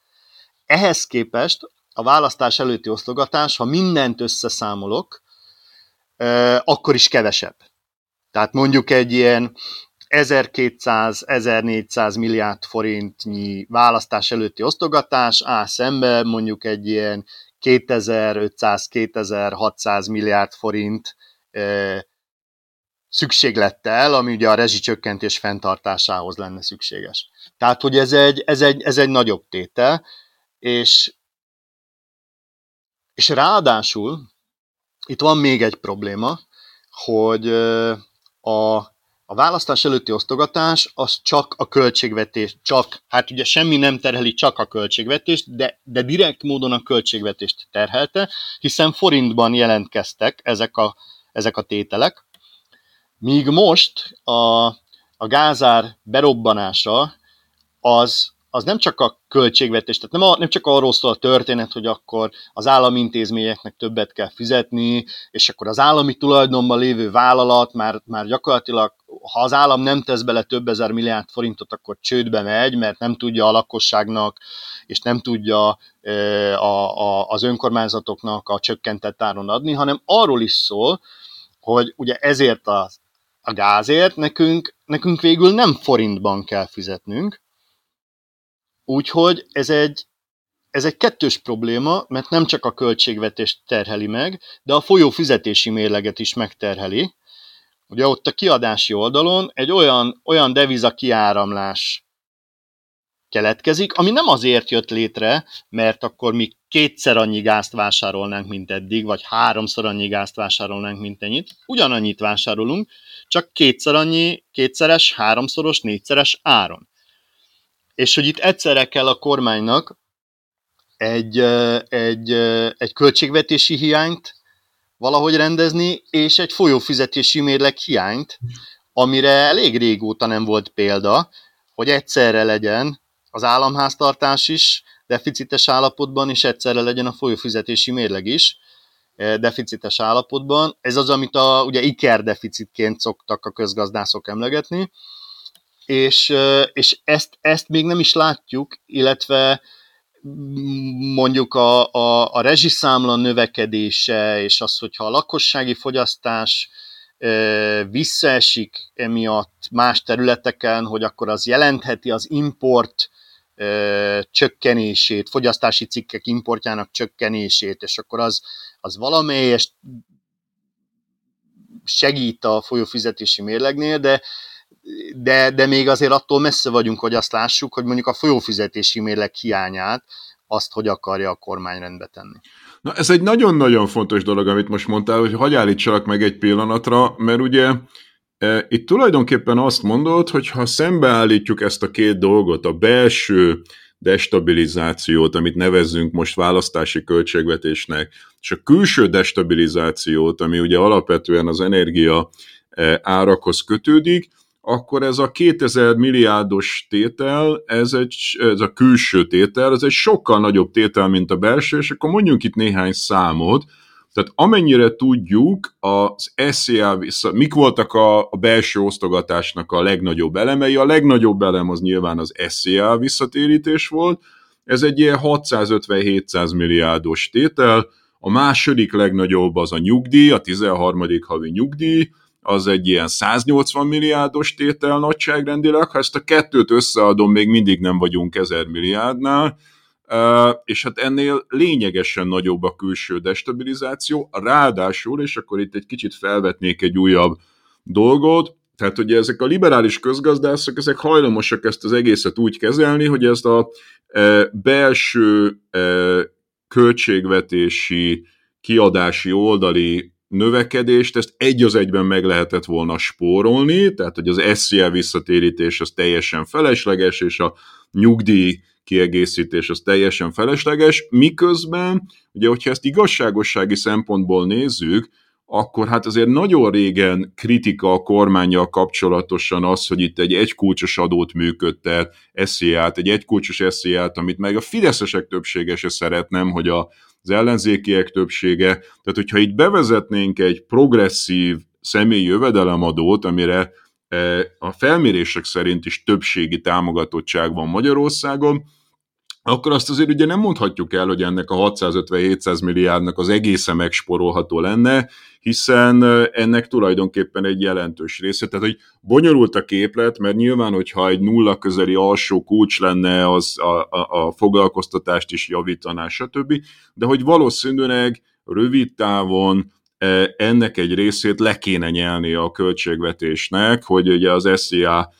Ehhez képest a választás előtti osztogatás, ha mindent összeszámolok, akkor is kevesebb. Tehát mondjuk egy ilyen 1200-1400 milliárd forintnyi választás előtti osztogatás áll szembe mondjuk egy ilyen 2500-2600 milliárd forint szükséglettel, ami ugye a rezsicsökkentés fenntartásához lenne szükséges. Tehát, hogy ez egy, ez egy, ez egy nagyobb tétel, és, és ráadásul itt van még egy probléma, hogy a, a választás előtti osztogatás az csak a költségvetés, csak, hát ugye semmi nem terheli csak a költségvetést, de, de direkt módon a költségvetést terhelte, hiszen forintban jelentkeztek ezek a, ezek a tételek, míg most a, a gázár berobbanása az az nem csak a költségvetés, tehát nem, a, nem csak arról szól a történet, hogy akkor az állami intézményeknek többet kell fizetni, és akkor az állami tulajdonban lévő vállalat már, már gyakorlatilag, ha az állam nem tesz bele több ezer milliárd forintot, akkor csődbe megy, mert nem tudja a lakosságnak, és nem tudja a, a, az önkormányzatoknak a csökkentett áron adni, hanem arról is szól, hogy ugye ezért a, a gázért nekünk, nekünk végül nem forintban kell fizetnünk, Úgyhogy ez egy, ez egy kettős probléma, mert nem csak a költségvetést terheli meg, de a folyó fizetési mérleget is megterheli. Ugye ott a kiadási oldalon egy olyan, olyan deviza kiáramlás keletkezik, ami nem azért jött létre, mert akkor mi kétszer annyi gázt vásárolnánk, mint eddig, vagy háromszor annyi gázt vásárolnánk, mint ennyit. Ugyanannyit vásárolunk, csak kétszer annyi, kétszeres, háromszoros, négyszeres áron és hogy itt egyszerre kell a kormánynak egy, egy, egy költségvetési hiányt valahogy rendezni, és egy folyófizetési mérleg hiányt, amire elég régóta nem volt példa, hogy egyszerre legyen az államháztartás is deficites állapotban, és egyszerre legyen a folyófizetési mérleg is deficites állapotban. Ez az, amit a, ugye IKER deficitként szoktak a közgazdászok emlegetni, és, és ezt, ezt még nem is látjuk, illetve mondjuk a, a, a rezsiszámla növekedése, és az, hogyha a lakossági fogyasztás visszaesik emiatt más területeken, hogy akkor az jelentheti az import csökkenését, fogyasztási cikkek importjának csökkenését, és akkor az, az valamelyest segít a folyófizetési mérlegnél, de de, de még azért attól messze vagyunk, hogy azt lássuk, hogy mondjuk a folyófizetési mérleg hiányát, azt hogy akarja a kormány rendbe tenni. Na ez egy nagyon-nagyon fontos dolog, amit most mondtál, hogy hagyj állítsalak meg egy pillanatra, mert ugye e, itt tulajdonképpen azt mondod, hogy ha szembeállítjuk ezt a két dolgot, a belső destabilizációt, amit nevezzünk most választási költségvetésnek, és a külső destabilizációt, ami ugye alapvetően az energia e, árakhoz kötődik, akkor ez a 2000 milliárdos tétel, ez, egy, ez a külső tétel, ez egy sokkal nagyobb tétel, mint a belső, és akkor mondjunk itt néhány számot, tehát amennyire tudjuk, az SZIA, vissza, mik voltak a, a belső osztogatásnak a legnagyobb elemei, a legnagyobb elem az nyilván az SZIA visszatérítés volt, ez egy ilyen 650-700 milliárdos tétel, a második legnagyobb az a nyugdíj, a 13. havi nyugdíj, az egy ilyen 180 milliárdos tétel nagyságrendileg, ha ezt a kettőt összeadom, még mindig nem vagyunk 1000 milliárdnál, és hát ennél lényegesen nagyobb a külső destabilizáció, ráadásul, és akkor itt egy kicsit felvetnék egy újabb dolgot, tehát ugye ezek a liberális közgazdászok, ezek hajlamosak ezt az egészet úgy kezelni, hogy ezt a belső költségvetési, kiadási oldali növekedést, ezt egy az egyben meg lehetett volna spórolni, tehát hogy az SZIA visszatérítés az teljesen felesleges, és a nyugdíj kiegészítés az teljesen felesleges, miközben, ugye, hogyha ezt igazságossági szempontból nézzük, akkor hát azért nagyon régen kritika a kormányjal kapcsolatosan az, hogy itt egy egykulcsos adót működtet, esziát, egy egykulcsos esziát, amit meg a fideszesek többsége se szeretnem, hogy a, az ellenzékiek többsége. Tehát, hogyha itt bevezetnénk egy progresszív személyi jövedelemadót, amire e, a felmérések szerint is többségi támogatottság van Magyarországon, akkor azt azért ugye nem mondhatjuk el, hogy ennek a 650-700 milliárdnak az egészen megsporolható lenne, hiszen ennek tulajdonképpen egy jelentős része. Tehát, hogy bonyolult a képlet, mert nyilván, hogyha egy nulla közeli alsó kulcs lenne, az a, a, a foglalkoztatást is javítaná, stb. De hogy valószínűleg rövid távon ennek egy részét le kéne nyelni a költségvetésnek, hogy ugye az SZIA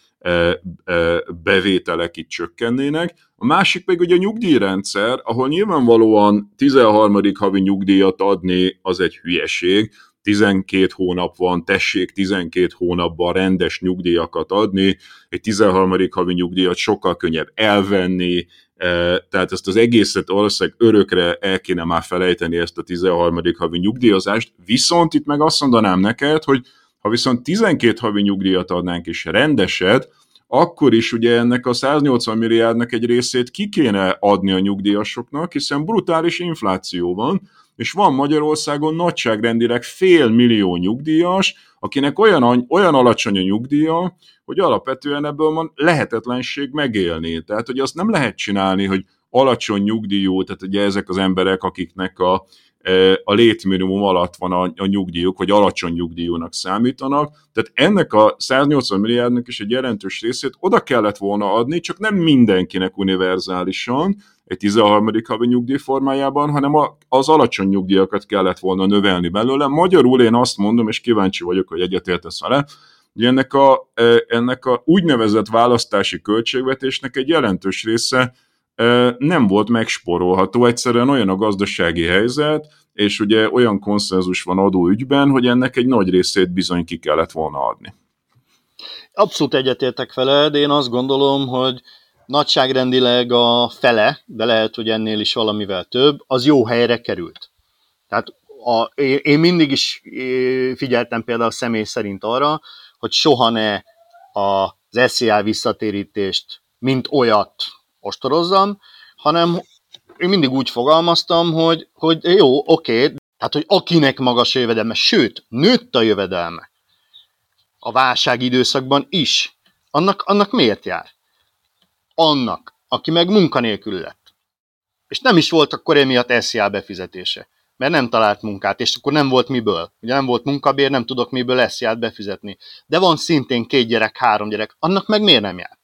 bevételek itt csökkennének. A másik pedig ugye a nyugdíjrendszer, ahol nyilvánvalóan 13. havi nyugdíjat adni az egy hülyeség, 12 hónap van, tessék 12 hónapban rendes nyugdíjakat adni, egy 13. havi nyugdíjat sokkal könnyebb elvenni, tehát ezt az egészet ország örökre el kéne már felejteni ezt a 13. havi nyugdíjazást, viszont itt meg azt mondanám neked, hogy ha viszont 12 havi nyugdíjat adnánk is rendeset, akkor is ugye ennek a 180 milliárdnak egy részét ki kéne adni a nyugdíjasoknak, hiszen brutális infláció van, és van Magyarországon nagyságrendileg fél millió nyugdíjas, akinek olyan, olyan alacsony a nyugdíja, hogy alapvetően ebből van lehetetlenség megélni. Tehát, hogy azt nem lehet csinálni, hogy alacsony nyugdíjú, tehát ugye ezek az emberek, akiknek a a létminimum alatt van a, a nyugdíjuk, vagy alacsony nyugdíjúnak számítanak. Tehát ennek a 180 milliárdnak is egy jelentős részét oda kellett volna adni, csak nem mindenkinek univerzálisan, egy 13. havi nyugdíj formájában, hanem az alacsony nyugdíjakat kellett volna növelni belőle. Magyarul én azt mondom, és kíváncsi vagyok, hogy egyetértesz vele, hogy ennek a, ennek a úgynevezett választási költségvetésnek egy jelentős része nem volt megsporolható. Egyszerűen olyan a gazdasági helyzet, és ugye olyan konszenzus van adóügyben, hogy ennek egy nagy részét bizony ki kellett volna adni. Abszolút egyetértek vele, de én azt gondolom, hogy nagyságrendileg a fele, de lehet, hogy ennél is valamivel több, az jó helyre került. Tehát a, én mindig is figyeltem például személy szerint arra, hogy soha ne az SZIA visszatérítést, mint olyat ostorozzam, hanem én mindig úgy fogalmaztam, hogy, hogy jó, oké, tehát, hogy akinek magas a jövedelme, sőt, nőtt a jövedelme a válság időszakban is, annak, annak miért jár? Annak, aki meg munkanélkül lett. És nem is volt akkor emiatt SZIA befizetése, mert nem talált munkát, és akkor nem volt miből. Ugye nem volt munkabér, nem tudok miből SZIA-t befizetni. De van szintén két gyerek, három gyerek, annak meg miért nem jár?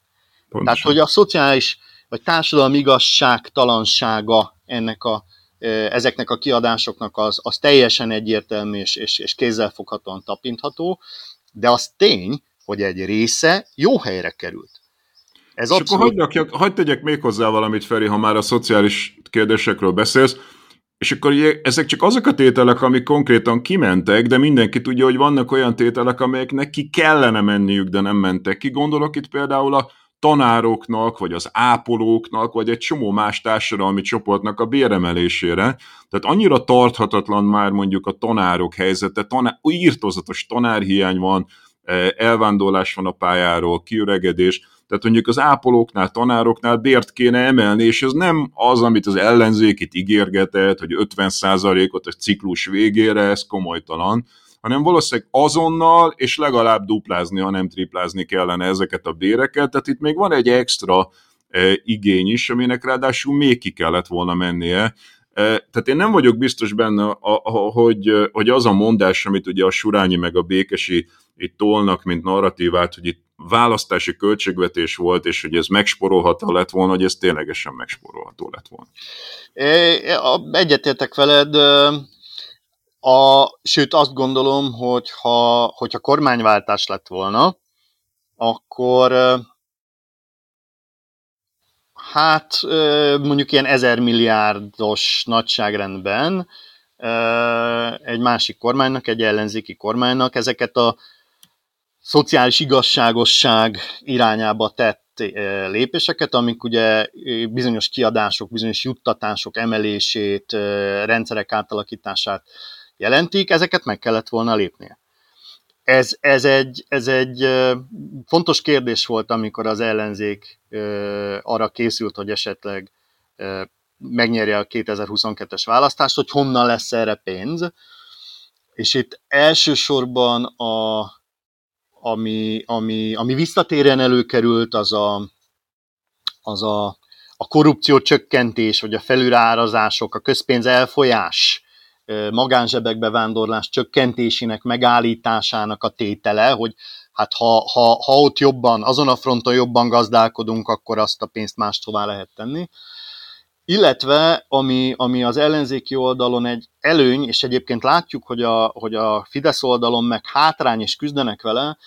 Pontosan. Tehát, hogy a szociális vagy társadalmi igazságtalansága ennek a, ezeknek a kiadásoknak az, az teljesen egyértelmű és, és, és kézzelfoghatóan tapintható, de az tény, hogy egy része jó helyre került. Ez és abszolút... akkor hagyd, hagyd tegyek még hozzá valamit, Feri, ha már a szociális kérdésekről beszélsz, és akkor ezek csak azok a tételek, amik konkrétan kimentek, de mindenki tudja, hogy vannak olyan tételek, amelyeknek ki kellene menniük, de nem mentek ki. Gondolok itt például a tanároknak, vagy az ápolóknak, vagy egy csomó más társadalmi csoportnak a béremelésére. Tehát annyira tarthatatlan már mondjuk a tanárok helyzete, tanár, írtozatos tanárhiány van, e, elvándorlás van a pályáról, kiüregedés, tehát mondjuk az ápolóknál, tanároknál bért kéne emelni, és ez nem az, amit az ellenzék itt ígérgetett, hogy 50%-ot a ciklus végére, ez komolytalan, hanem valószínűleg azonnal és legalább duplázni, ha nem triplázni kellene ezeket a béreket, tehát itt még van egy extra e, igény is, aminek ráadásul még ki kellett volna mennie, e, tehát én nem vagyok biztos benne, hogy, hogy az a mondás, amit ugye a Surányi meg a Békesi itt tolnak, mint narratívát, hogy itt választási költségvetés volt, és hogy ez megsporolható lett volna, hogy ez ténylegesen megsporolható lett volna. Egyetértek veled, a, sőt azt gondolom, hogy ha, hogyha kormányváltás lett volna, akkor hát mondjuk ilyen ezer milliárdos nagyságrendben egy másik kormánynak, egy ellenzéki kormánynak ezeket a szociális igazságosság irányába tett lépéseket, amik ugye bizonyos kiadások, bizonyos juttatások emelését, rendszerek átalakítását jelentik, ezeket meg kellett volna lépnie. Ez, ez, egy, ez egy fontos kérdés volt, amikor az ellenzék arra készült, hogy esetleg megnyerje a 2022-es választást, hogy honnan lesz erre pénz. És itt elsősorban a, ami, ami, ami visszatérjen előkerült, az a, az a, a korrupció csökkentés, vagy a felülárazások, a közpénz elfolyás, magánzsebekbe vándorlás csökkentésének, megállításának a tétele, hogy hát ha, ha, ha ott jobban, azon a fronton jobban gazdálkodunk, akkor azt a pénzt máshová lehet tenni. Illetve, ami, ami az ellenzéki oldalon egy előny, és egyébként látjuk, hogy a, hogy a Fidesz oldalon meg hátrány is küzdenek vele,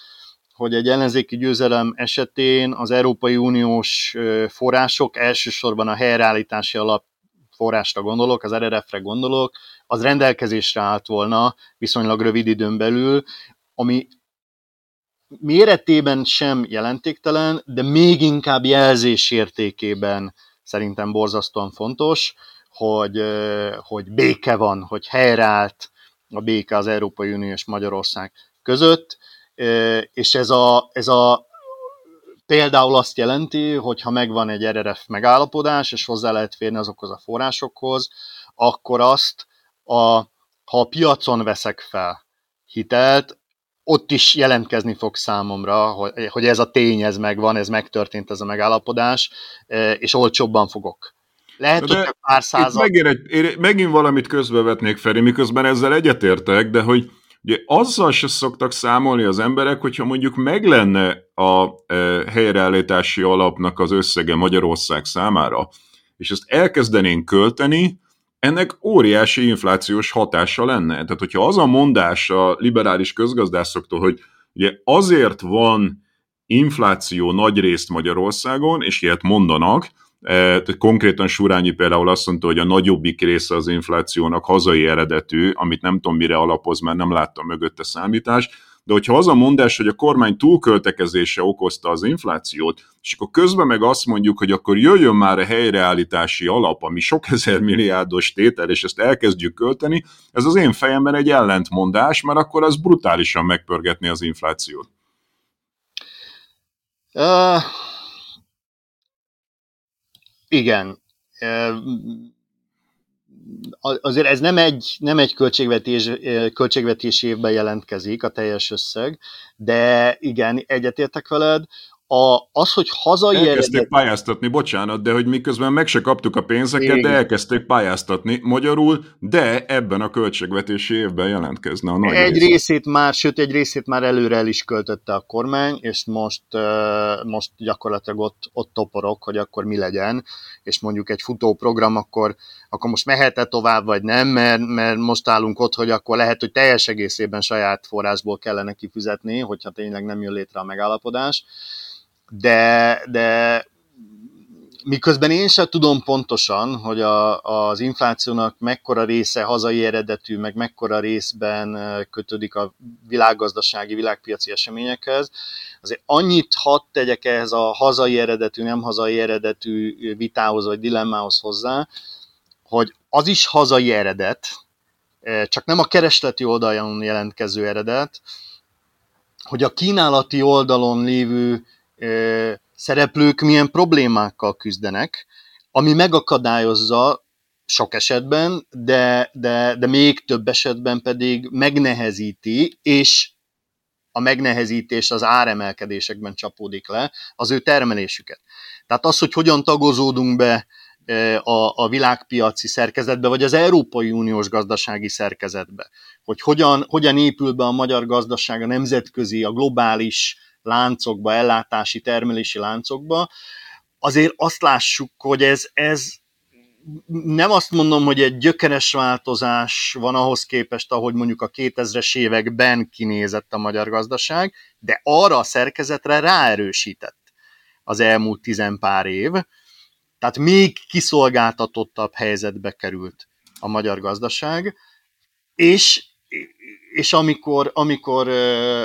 hogy egy ellenzéki győzelem esetén az Európai Uniós források, elsősorban a helyreállítási alap forrásra gondolok, az RRF-re gondolok, az rendelkezésre állt volna viszonylag rövid időn belül, ami méretében sem jelentéktelen, de még inkább jelzés értékében szerintem borzasztóan fontos, hogy, hogy béke van, hogy helyreállt a béke az Európai Unió és Magyarország között, és ez a, ez a például azt jelenti, hogy ha megvan egy RRF megállapodás, és hozzá lehet férni azokhoz a forrásokhoz, akkor azt, a, ha a piacon veszek fel hitelt, ott is jelentkezni fog számomra, hogy, hogy ez a tény, ez megvan, ez megtörtént ez a megállapodás, és olcsóbban fogok. Lehet, de hogy pár százal... Megint, egy, megint valamit közbevetnék, Feri, miközben ezzel egyetértek, de hogy Ugye azzal se szoktak számolni az emberek, hogyha mondjuk meg lenne a e, helyreállítási alapnak az összege Magyarország számára, és ezt elkezdenénk költeni, ennek óriási inflációs hatása lenne. Tehát, hogyha az a mondás a liberális közgazdászoktól, hogy ugye azért van infláció nagy részt Magyarországon, és ilyet mondanak, E, konkrétan Surányi például azt mondta, hogy a nagyobbik része az inflációnak hazai eredetű, amit nem tudom mire alapoz, mert nem láttam mögötte számítás, de hogyha az a mondás, hogy a kormány túlköltekezése okozta az inflációt, és akkor közben meg azt mondjuk, hogy akkor jöjjön már a helyreállítási alap, ami sok ezer milliárdos tétel, és ezt elkezdjük költeni, ez az én fejemben egy ellentmondás, mert akkor az brutálisan megpörgetni az inflációt. Uh, igen. Azért ez nem egy, nem egy költségvetés, költségvetési évben jelentkezik a teljes összeg, de igen, egyetértek veled a, az, hogy hazai Elkezdték eredet... pályáztatni, bocsánat, de hogy miközben meg se kaptuk a pénzeket, Igen. de elkezdték pályáztatni magyarul, de ebben a költségvetési évben jelentkezne a nagy Egy része. részét már, sőt egy részét már előre el is költötte a kormány, és most, most gyakorlatilag ott, ott toporok, hogy akkor mi legyen, és mondjuk egy futó program, akkor, akkor most mehet-e tovább, vagy nem, mert, mert most állunk ott, hogy akkor lehet, hogy teljes egészében saját forrásból kellene kifizetni, hogyha tényleg nem jön létre a megállapodás. De, de miközben én sem tudom pontosan, hogy a, az inflációnak mekkora része hazai eredetű, meg mekkora részben kötődik a világgazdasági, világpiaci eseményekhez, azért annyit hadd tegyek ehhez a hazai eredetű, nem hazai eredetű vitához vagy dilemmához hozzá, hogy az is hazai eredet, csak nem a keresleti oldalon jelentkező eredet, hogy a kínálati oldalon lévő szereplők milyen problémákkal küzdenek, ami megakadályozza sok esetben, de, de, de még több esetben pedig megnehezíti, és a megnehezítés az áremelkedésekben csapódik le az ő termelésüket. Tehát az, hogy hogyan tagozódunk be a, a világpiaci szerkezetbe, vagy az Európai Uniós gazdasági szerkezetbe, hogy hogyan, hogyan épül be a magyar gazdaság a nemzetközi, a globális láncokba, ellátási, termelési láncokba, azért azt lássuk, hogy ez, ez nem azt mondom, hogy egy gyökeres változás van ahhoz képest, ahogy mondjuk a 2000-es években kinézett a magyar gazdaság, de arra a szerkezetre ráerősített az elmúlt tizenpár év, tehát még kiszolgáltatottabb helyzetbe került a magyar gazdaság, és, és amikor, amikor,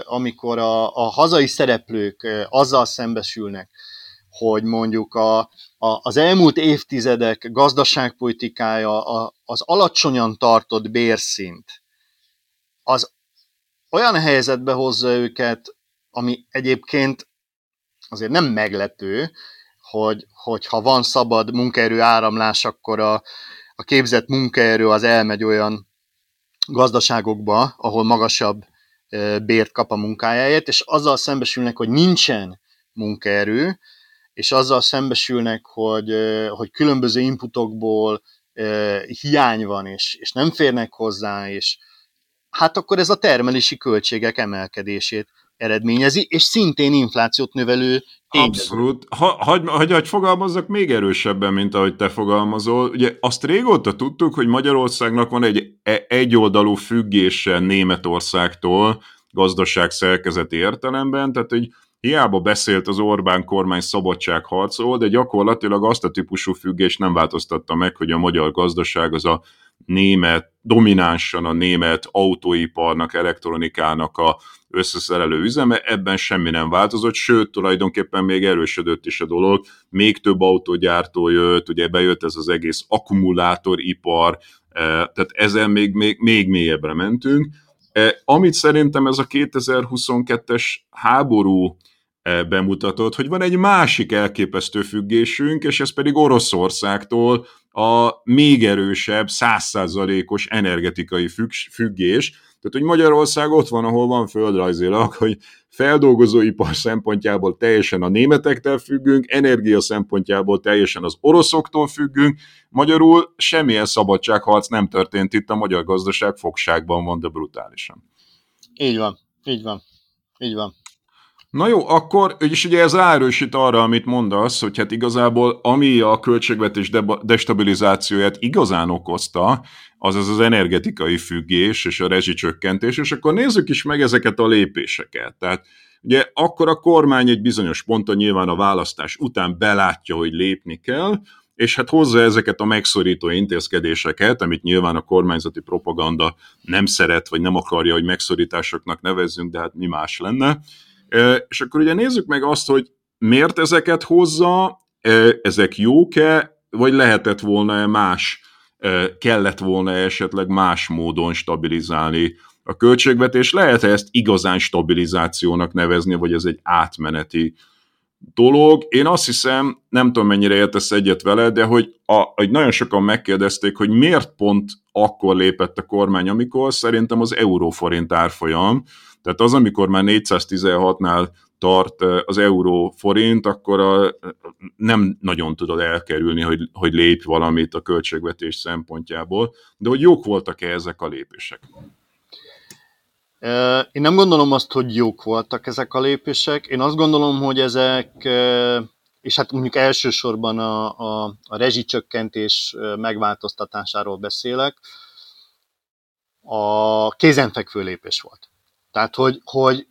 amikor a, a hazai szereplők azzal szembesülnek, hogy mondjuk a, a, az elmúlt évtizedek gazdaságpolitikája, a, az alacsonyan tartott bérszint, az olyan helyzetbe hozza őket, ami egyébként azért nem meglepő, hogy, hogy ha van szabad munkaerő áramlás, akkor a, a képzett munkaerő az elmegy olyan gazdaságokba, ahol magasabb bért kap a munkájáért, és azzal szembesülnek, hogy nincsen munkaerő, és azzal szembesülnek, hogy, hogy különböző inputokból hiány van, és, és nem férnek hozzá, és hát akkor ez a termelési költségek emelkedését eredményezi, és szintén inflációt növelő tényező. Abszolút. Ha, hagy, hagy, hagy fogalmazzak még erősebben, mint ahogy te fogalmazol. Ugye azt régóta tudtuk, hogy Magyarországnak van egy e, egyoldalú függése Németországtól gazdaság szerkezeti értelemben, tehát hogy hiába beszélt az Orbán kormány szabadságharcról, de gyakorlatilag azt a típusú függést nem változtatta meg, hogy a magyar gazdaság az a német, dominánsan a német autóiparnak, elektronikának a összeszerelő üzeme, ebben semmi nem változott, sőt, tulajdonképpen még erősödött is a dolog, még több autógyártó jött, ugye bejött ez az egész akkumulátoripar, eh, tehát ezen még, még, még mélyebbre mentünk. Eh, amit szerintem ez a 2022-es háború eh, bemutatott, hogy van egy másik elképesztő függésünk, és ez pedig Oroszországtól a még erősebb, százszázalékos energetikai függés, tehát, hogy Magyarország ott van, ahol van földrajzilag, hogy feldolgozóipar szempontjából teljesen a németektől függünk, energia szempontjából teljesen az oroszoktól függünk, magyarul semmilyen szabadságharc nem történt itt, a magyar gazdaság fogságban van, de brutálisan. Így van, így van, így van. Na jó, akkor, és ugye ez ráerősít arra, amit mondasz, hogy hát igazából ami a költségvetés destabilizációját igazán okozta, az az az energetikai függés és a rezsicsökkentés, és akkor nézzük is meg ezeket a lépéseket. Tehát ugye akkor a kormány egy bizonyos ponton nyilván a választás után belátja, hogy lépni kell, és hát hozza ezeket a megszorító intézkedéseket, amit nyilván a kormányzati propaganda nem szeret, vagy nem akarja, hogy megszorításoknak nevezzünk, de hát mi más lenne. És akkor ugye nézzük meg azt, hogy miért ezeket hozza, ezek jók-e, vagy lehetett volna-e más, kellett volna esetleg más módon stabilizálni a költségvetés. Lehet-e ezt igazán stabilizációnak nevezni, vagy ez egy átmeneti dolog. Én azt hiszem, nem tudom mennyire értesz egyet vele, de hogy, a, hogy nagyon sokan megkérdezték, hogy miért pont akkor lépett a kormány, amikor szerintem az euróforint árfolyam, tehát az, amikor már 416-nál tart az euró forint, akkor a, nem nagyon tudod elkerülni, hogy, hogy lépj valamit a költségvetés szempontjából, de hogy jók voltak-e ezek a lépések? Én nem gondolom azt, hogy jók voltak ezek a lépések. Én azt gondolom, hogy ezek, és hát mondjuk elsősorban a, a, a rezsicsökkentés megváltoztatásáról beszélek, a kézenfekvő lépés volt. Tehát, hogy, hogy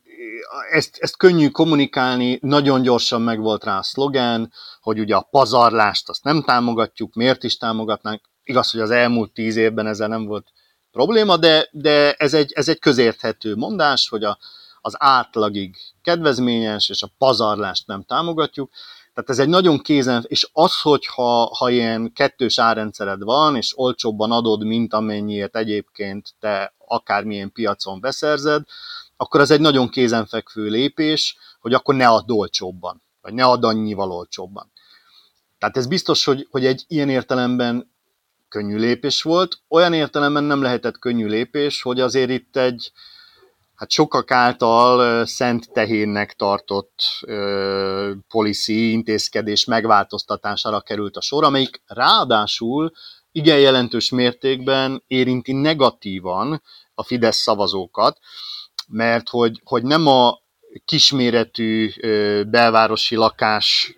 ezt, ezt könnyű kommunikálni, nagyon gyorsan meg volt rá a szlogen, hogy ugye a pazarlást azt nem támogatjuk, miért is támogatnánk. Igaz, hogy az elmúlt tíz évben ezzel nem volt probléma, de, de ez, egy, ez egy közérthető mondás, hogy a, az átlagig kedvezményes, és a pazarlást nem támogatjuk. Tehát ez egy nagyon kézen, és az, hogyha ha ilyen kettős árrendszered van, és olcsóbban adod, mint amennyiért egyébként te akármilyen piacon beszerzed, akkor ez egy nagyon kézenfekvő lépés, hogy akkor ne add olcsóbban, vagy ne add annyival olcsóbban. Tehát ez biztos, hogy, hogy egy ilyen értelemben könnyű lépés volt. Olyan értelemben nem lehetett könnyű lépés, hogy azért itt egy hát sokak által szent tehénnek tartott ö, policy intézkedés megváltoztatására került a sor, amelyik ráadásul igen jelentős mértékben érinti negatívan a Fidesz szavazókat, mert hogy, hogy nem a kisméretű belvárosi lakás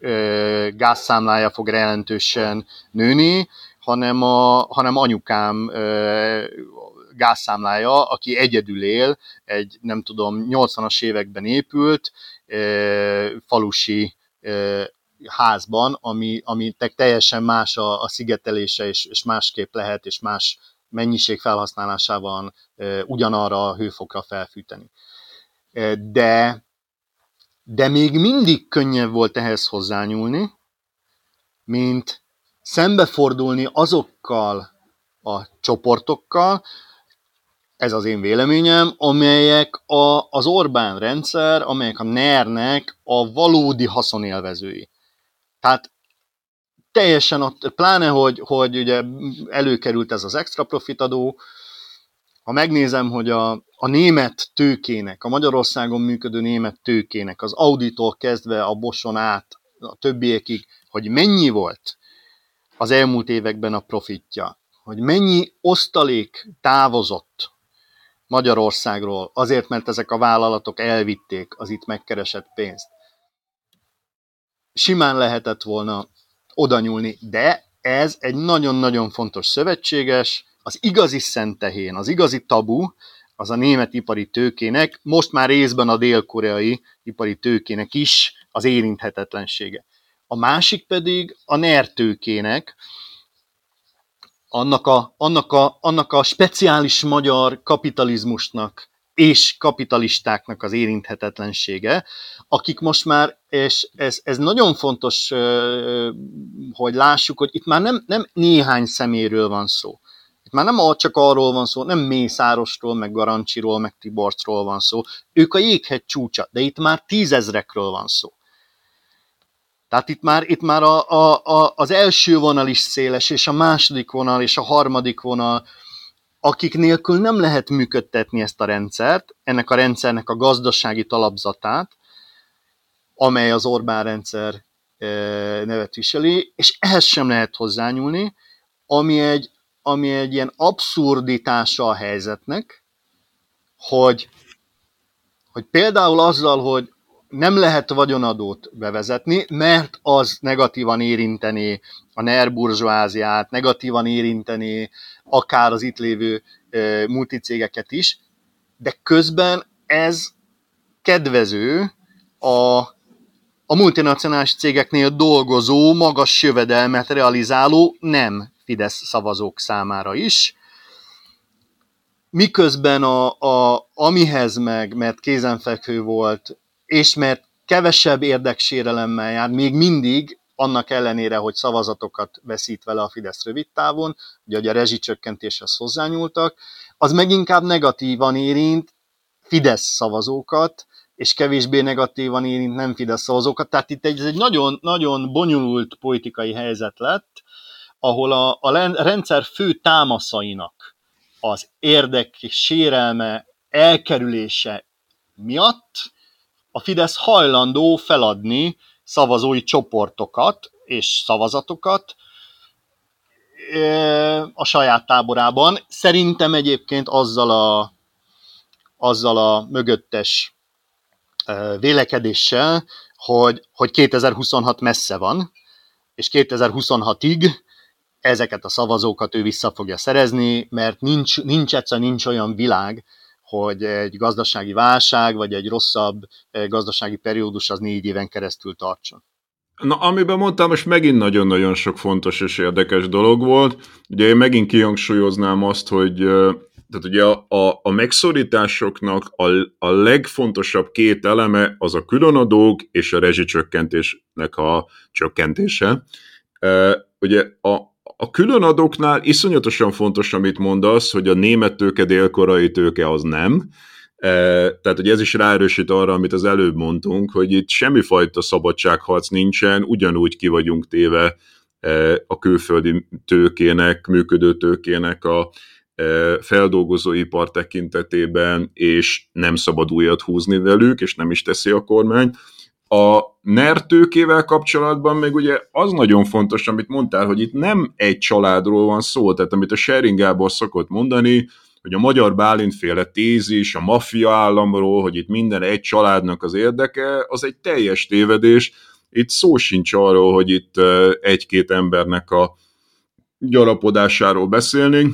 gázszámlája fog jelentősen nőni, hanem, a, hanem anyukám gázszámlája, aki egyedül él, egy nem tudom, 80-as években épült falusi házban, ami, ami teljesen más a, a szigetelése, és, és másképp lehet, és más mennyiség felhasználásával ugyanarra a hőfokra felfűteni. De, de még mindig könnyebb volt ehhez hozzányúlni, mint szembefordulni azokkal a csoportokkal, ez az én véleményem, amelyek a, az Orbán rendszer, amelyek a NER-nek a valódi haszonélvezői. Tehát teljesen, ott, pláne, hogy, hogy ugye előkerült ez az extra profit adó, ha megnézem, hogy a, a német tőkének, a Magyarországon működő német tőkének, az Auditól kezdve a Boson át, a többiekig, hogy mennyi volt az elmúlt években a profitja, hogy mennyi osztalék távozott Magyarországról, azért, mert ezek a vállalatok elvitték az itt megkeresett pénzt. Simán lehetett volna oda nyúlni, de ez egy nagyon-nagyon fontos szövetséges, az igazi szentehén, az igazi tabu, az a német ipari tőkének, most már részben a dél-koreai ipari tőkének is az érinthetetlensége. A másik pedig a NER tőkének, annak a, annak, a, annak a speciális magyar kapitalizmusnak és kapitalistáknak az érinthetetlensége, akik most már, és ez, ez nagyon fontos, hogy lássuk, hogy itt már nem, nem néhány szeméről van szó. Itt már nem csak arról van szó, nem Mészárosról, meg Garancsiról, meg Tiborcról van szó. Ők a jéghegy csúcsa, de itt már tízezrekről van szó. Tehát itt már, itt már a, a, a, az első vonal is széles, és a második vonal, és a harmadik vonal, akik nélkül nem lehet működtetni ezt a rendszert, ennek a rendszernek a gazdasági talapzatát, amely az Orbán rendszer e, nevet viseli, és ehhez sem lehet hozzányúlni, ami egy, ami egy ilyen abszurditása a helyzetnek, hogy, hogy például azzal, hogy nem lehet vagyonadót bevezetni, mert az negatívan érinteni a NER burzsóáziát, negatívan érinteni akár az itt lévő multicégeket is, de közben ez kedvező a, a multinacionális cégeknél dolgozó, magas jövedelmet realizáló nem Fidesz szavazók számára is. Miközben a, a, amihez meg, mert kézenfekvő volt, és mert kevesebb érdeksérelemmel jár, még mindig, annak ellenére, hogy szavazatokat veszít vele a Fidesz rövid távon, ugye hogy a rezsicsökkentéshez hozzányúltak, az meg inkább negatívan érint Fidesz szavazókat, és kevésbé negatívan érint nem Fidesz szavazókat. Tehát itt egy, ez egy nagyon, nagyon bonyolult politikai helyzet lett, ahol a, a rendszer fő támaszainak az érdek sérelme elkerülése miatt a Fidesz hajlandó feladni szavazói csoportokat és szavazatokat a saját táborában. Szerintem egyébként azzal a, azzal a mögöttes vélekedéssel, hogy, hogy 2026 messze van, és 2026-ig ezeket a szavazókat ő vissza fogja szerezni, mert nincs, nincs egyszer nincs olyan világ, hogy egy gazdasági válság, vagy egy rosszabb gazdasági periódus az négy éven keresztül tartson. Na, amiben mondtam, most megint nagyon-nagyon sok fontos és érdekes dolog volt. Ugye én megint kihangsúlyoznám azt, hogy tehát ugye a, a, a megszorításoknak a, a legfontosabb két eleme az a különadók és a rezsicsökkentésnek a csökkentése. Ugye a, a különadóknál iszonyatosan fontos, amit mondasz, hogy a német tőke, délkorai tőke az nem. E, tehát, hogy ez is ráerősít arra, amit az előbb mondtunk, hogy itt semmifajta szabadságharc nincsen, ugyanúgy ki vagyunk téve e, a külföldi tőkének, működő tőkének a e, feldolgozóipar tekintetében, és nem szabad újat húzni velük, és nem is teszi a kormány. A NER tőkével kapcsolatban még ugye az nagyon fontos, amit mondtál, hogy itt nem egy családról van szó, tehát amit a Sharing Gábor szokott mondani, hogy a magyar Bálintféle tézis, a maffia államról, hogy itt minden egy családnak az érdeke, az egy teljes tévedés. Itt szó sincs arról, hogy itt egy-két embernek a gyarapodásáról beszélnénk.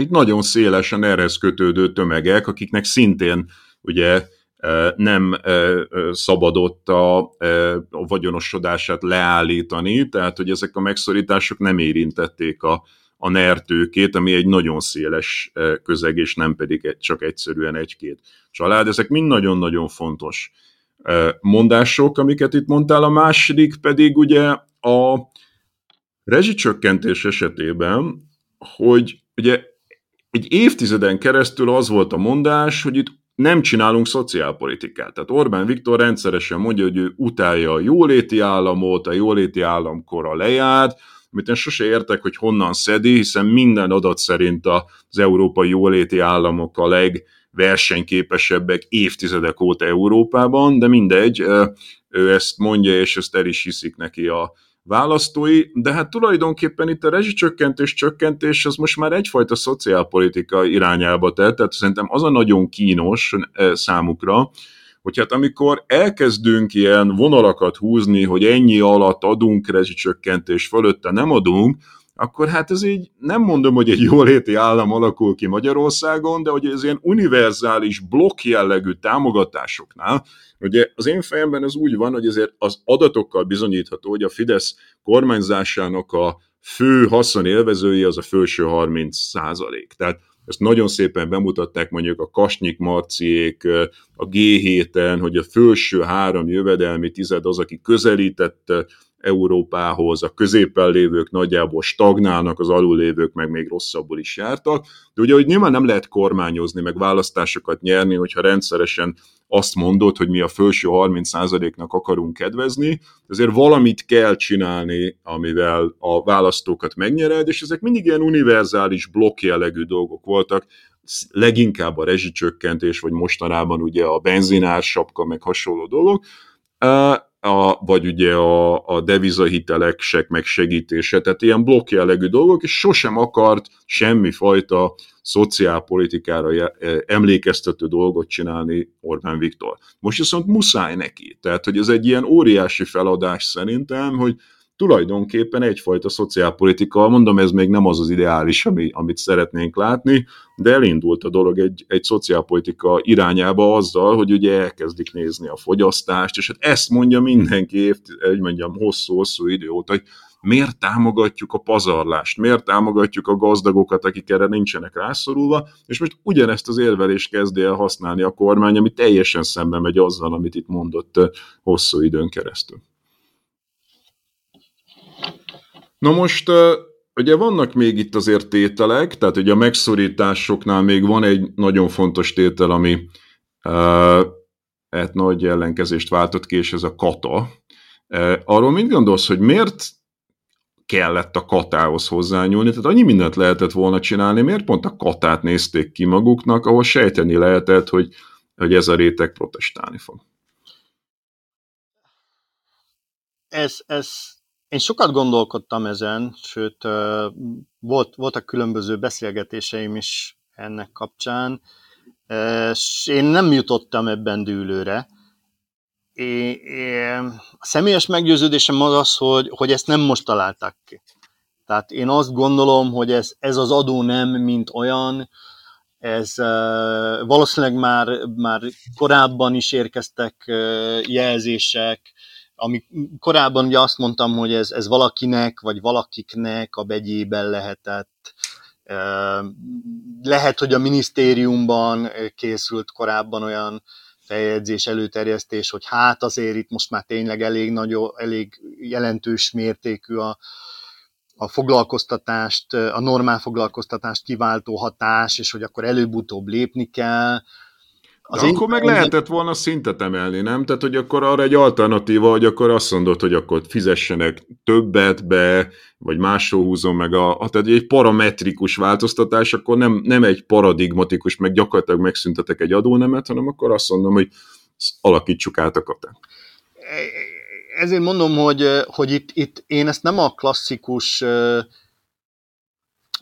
Itt nagyon szélesen erhez kötődő tömegek, akiknek szintén ugye nem szabadott a, a vagyonosodását leállítani, tehát hogy ezek a megszorítások nem érintették a, a NER tőkét, ami egy nagyon széles közeg, és nem pedig csak egyszerűen egy-két család. Ezek mind nagyon-nagyon fontos mondások, amiket itt mondtál. A második pedig ugye a rezsicsökkentés esetében, hogy ugye egy évtizeden keresztül az volt a mondás, hogy itt nem csinálunk szociálpolitikát. Tehát Orbán Viktor rendszeresen mondja, hogy ő utálja a jóléti államot, a jóléti állam kora lejárt, amit én sose értek, hogy honnan szedi, hiszen minden adat szerint az európai jóléti államok a legversenyképesebbek évtizedek óta Európában, de mindegy, ő ezt mondja, és ezt el is hiszik neki a választói, de hát tulajdonképpen itt a rezsicsökkentés, csökkentés az most már egyfajta szociálpolitika irányába tett, tehát szerintem az a nagyon kínos számukra, hogy hát amikor elkezdünk ilyen vonalakat húzni, hogy ennyi alatt adunk rezsicsökkentés, fölötte nem adunk, akkor hát ez így nem mondom, hogy egy jóléti állam alakul ki Magyarországon, de hogy ez ilyen univerzális blokk jellegű támogatásoknál, ugye az én fejemben ez úgy van, hogy ezért az adatokkal bizonyítható, hogy a Fidesz kormányzásának a fő haszonélvezői az a felső 30 százalék. Tehát ezt nagyon szépen bemutatták mondjuk a Kasnyik Marciék a G7-en, hogy a felső három jövedelmi tized az, aki közelített Európához, a középen lévők nagyjából stagnálnak, az alulévők meg még rosszabbul is jártak. De ugye, hogy nyilván nem lehet kormányozni, meg választásokat nyerni, hogyha rendszeresen azt mondod, hogy mi a felső 30%-nak akarunk kedvezni, ezért valamit kell csinálni, amivel a választókat megnyered, és ezek mindig ilyen univerzális blokk jellegű dolgok voltak, leginkább a rezsicsökkentés, vagy mostanában ugye a benzinársapka, meg hasonló dolgok a, vagy ugye a, a devizahitelek meg segítése, tehát ilyen blokk jellegű dolgok, és sosem akart semmifajta szociálpolitikára e, emlékeztető dolgot csinálni Orbán Viktor. Most viszont muszáj neki, tehát hogy ez egy ilyen óriási feladás szerintem, hogy tulajdonképpen egyfajta szociálpolitika, mondom, ez még nem az az ideális, ami, amit szeretnénk látni, de elindult a dolog egy, egy szociálpolitika irányába azzal, hogy ugye elkezdik nézni a fogyasztást, és hát ezt mondja mindenki, év, egy mondjam, hosszú-hosszú idő óta, hogy miért támogatjuk a pazarlást, miért támogatjuk a gazdagokat, akik erre nincsenek rászorulva, és most ugyanezt az érvelést kezdi el használni a kormány, ami teljesen szembe megy azzal, amit itt mondott hosszú időn keresztül. Na most ugye vannak még itt azért tételek, tehát ugye a megszorításoknál még van egy nagyon fontos tétel, ami hát nagy ellenkezést váltott ki, és ez a kata. Arról mit gondolsz, hogy miért kellett a katához hozzányúlni, tehát annyi mindent lehetett volna csinálni, miért pont a katát nézték ki maguknak, ahol sejteni lehetett, hogy, hogy ez a réteg protestálni fog. Ez, ez én sokat gondolkodtam ezen, sőt, volt, voltak különböző beszélgetéseim is ennek kapcsán, és én nem jutottam ebben dűlőre. É, é, a személyes meggyőződésem az az, hogy, hogy ezt nem most találták ki. Tehát én azt gondolom, hogy ez, ez az adó nem, mint olyan, ez valószínűleg már, már korábban is érkeztek jelzések, ami korábban ugye azt mondtam, hogy ez, ez valakinek, vagy valakiknek a begyében lehetett. Lehet, hogy a minisztériumban készült korábban olyan feljegyzés, előterjesztés, hogy hát azért itt most már tényleg elég, nagy, elég jelentős mértékű a, a foglalkoztatást, a normál foglalkoztatást kiváltó hatás, és hogy akkor előbb-utóbb lépni kell, az De akkor meg lehetett volna szintet emelni, nem? Tehát, hogy akkor arra egy alternatíva, hogy akkor azt mondod, hogy akkor fizessenek többet be, vagy máshol húzom meg a, tehát egy parametrikus változtatás, akkor nem, nem egy paradigmatikus, meg gyakorlatilag megszüntetek egy adónemet, hanem akkor azt mondom, hogy alakítsuk át a katát. Ezért mondom, hogy, hogy itt, itt én ezt nem a klasszikus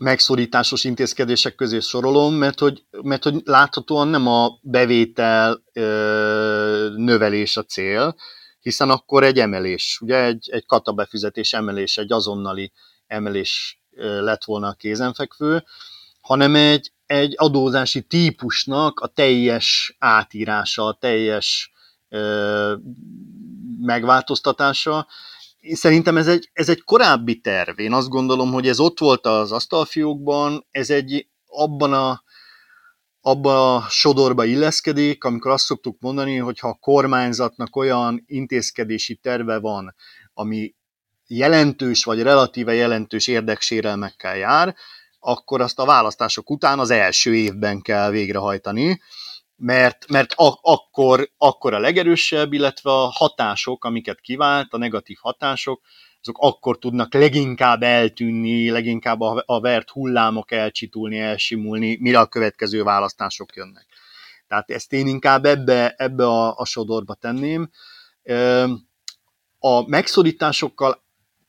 megszorításos intézkedések közé sorolom, mert hogy, mert hogy láthatóan nem a bevétel ö, növelés a cél, hiszen akkor egy emelés, ugye egy, egy katabefizetés emelés, egy azonnali emelés lett volna a kézenfekvő, hanem egy, egy adózási típusnak a teljes átírása, a teljes ö, megváltoztatása. Szerintem ez egy, ez egy korábbi terv. Én azt gondolom, hogy ez ott volt az asztalfiókban, ez egy abban a abba a sodorba illeszkedik, amikor azt szoktuk mondani, hogy ha a kormányzatnak olyan intézkedési terve van, ami jelentős vagy relatíve jelentős érdeksérelmekkel jár, akkor azt a választások után az első évben kell végrehajtani, mert, mert a, akkor, akkor a legerősebb, illetve a hatások, amiket kivált, a negatív hatások, azok akkor tudnak leginkább eltűnni, leginkább a, a vert hullámok elcsitulni, elsimulni, mire a következő választások jönnek. Tehát ezt én inkább ebbe, ebbe a, a sodorba tenném. A megszorításokkal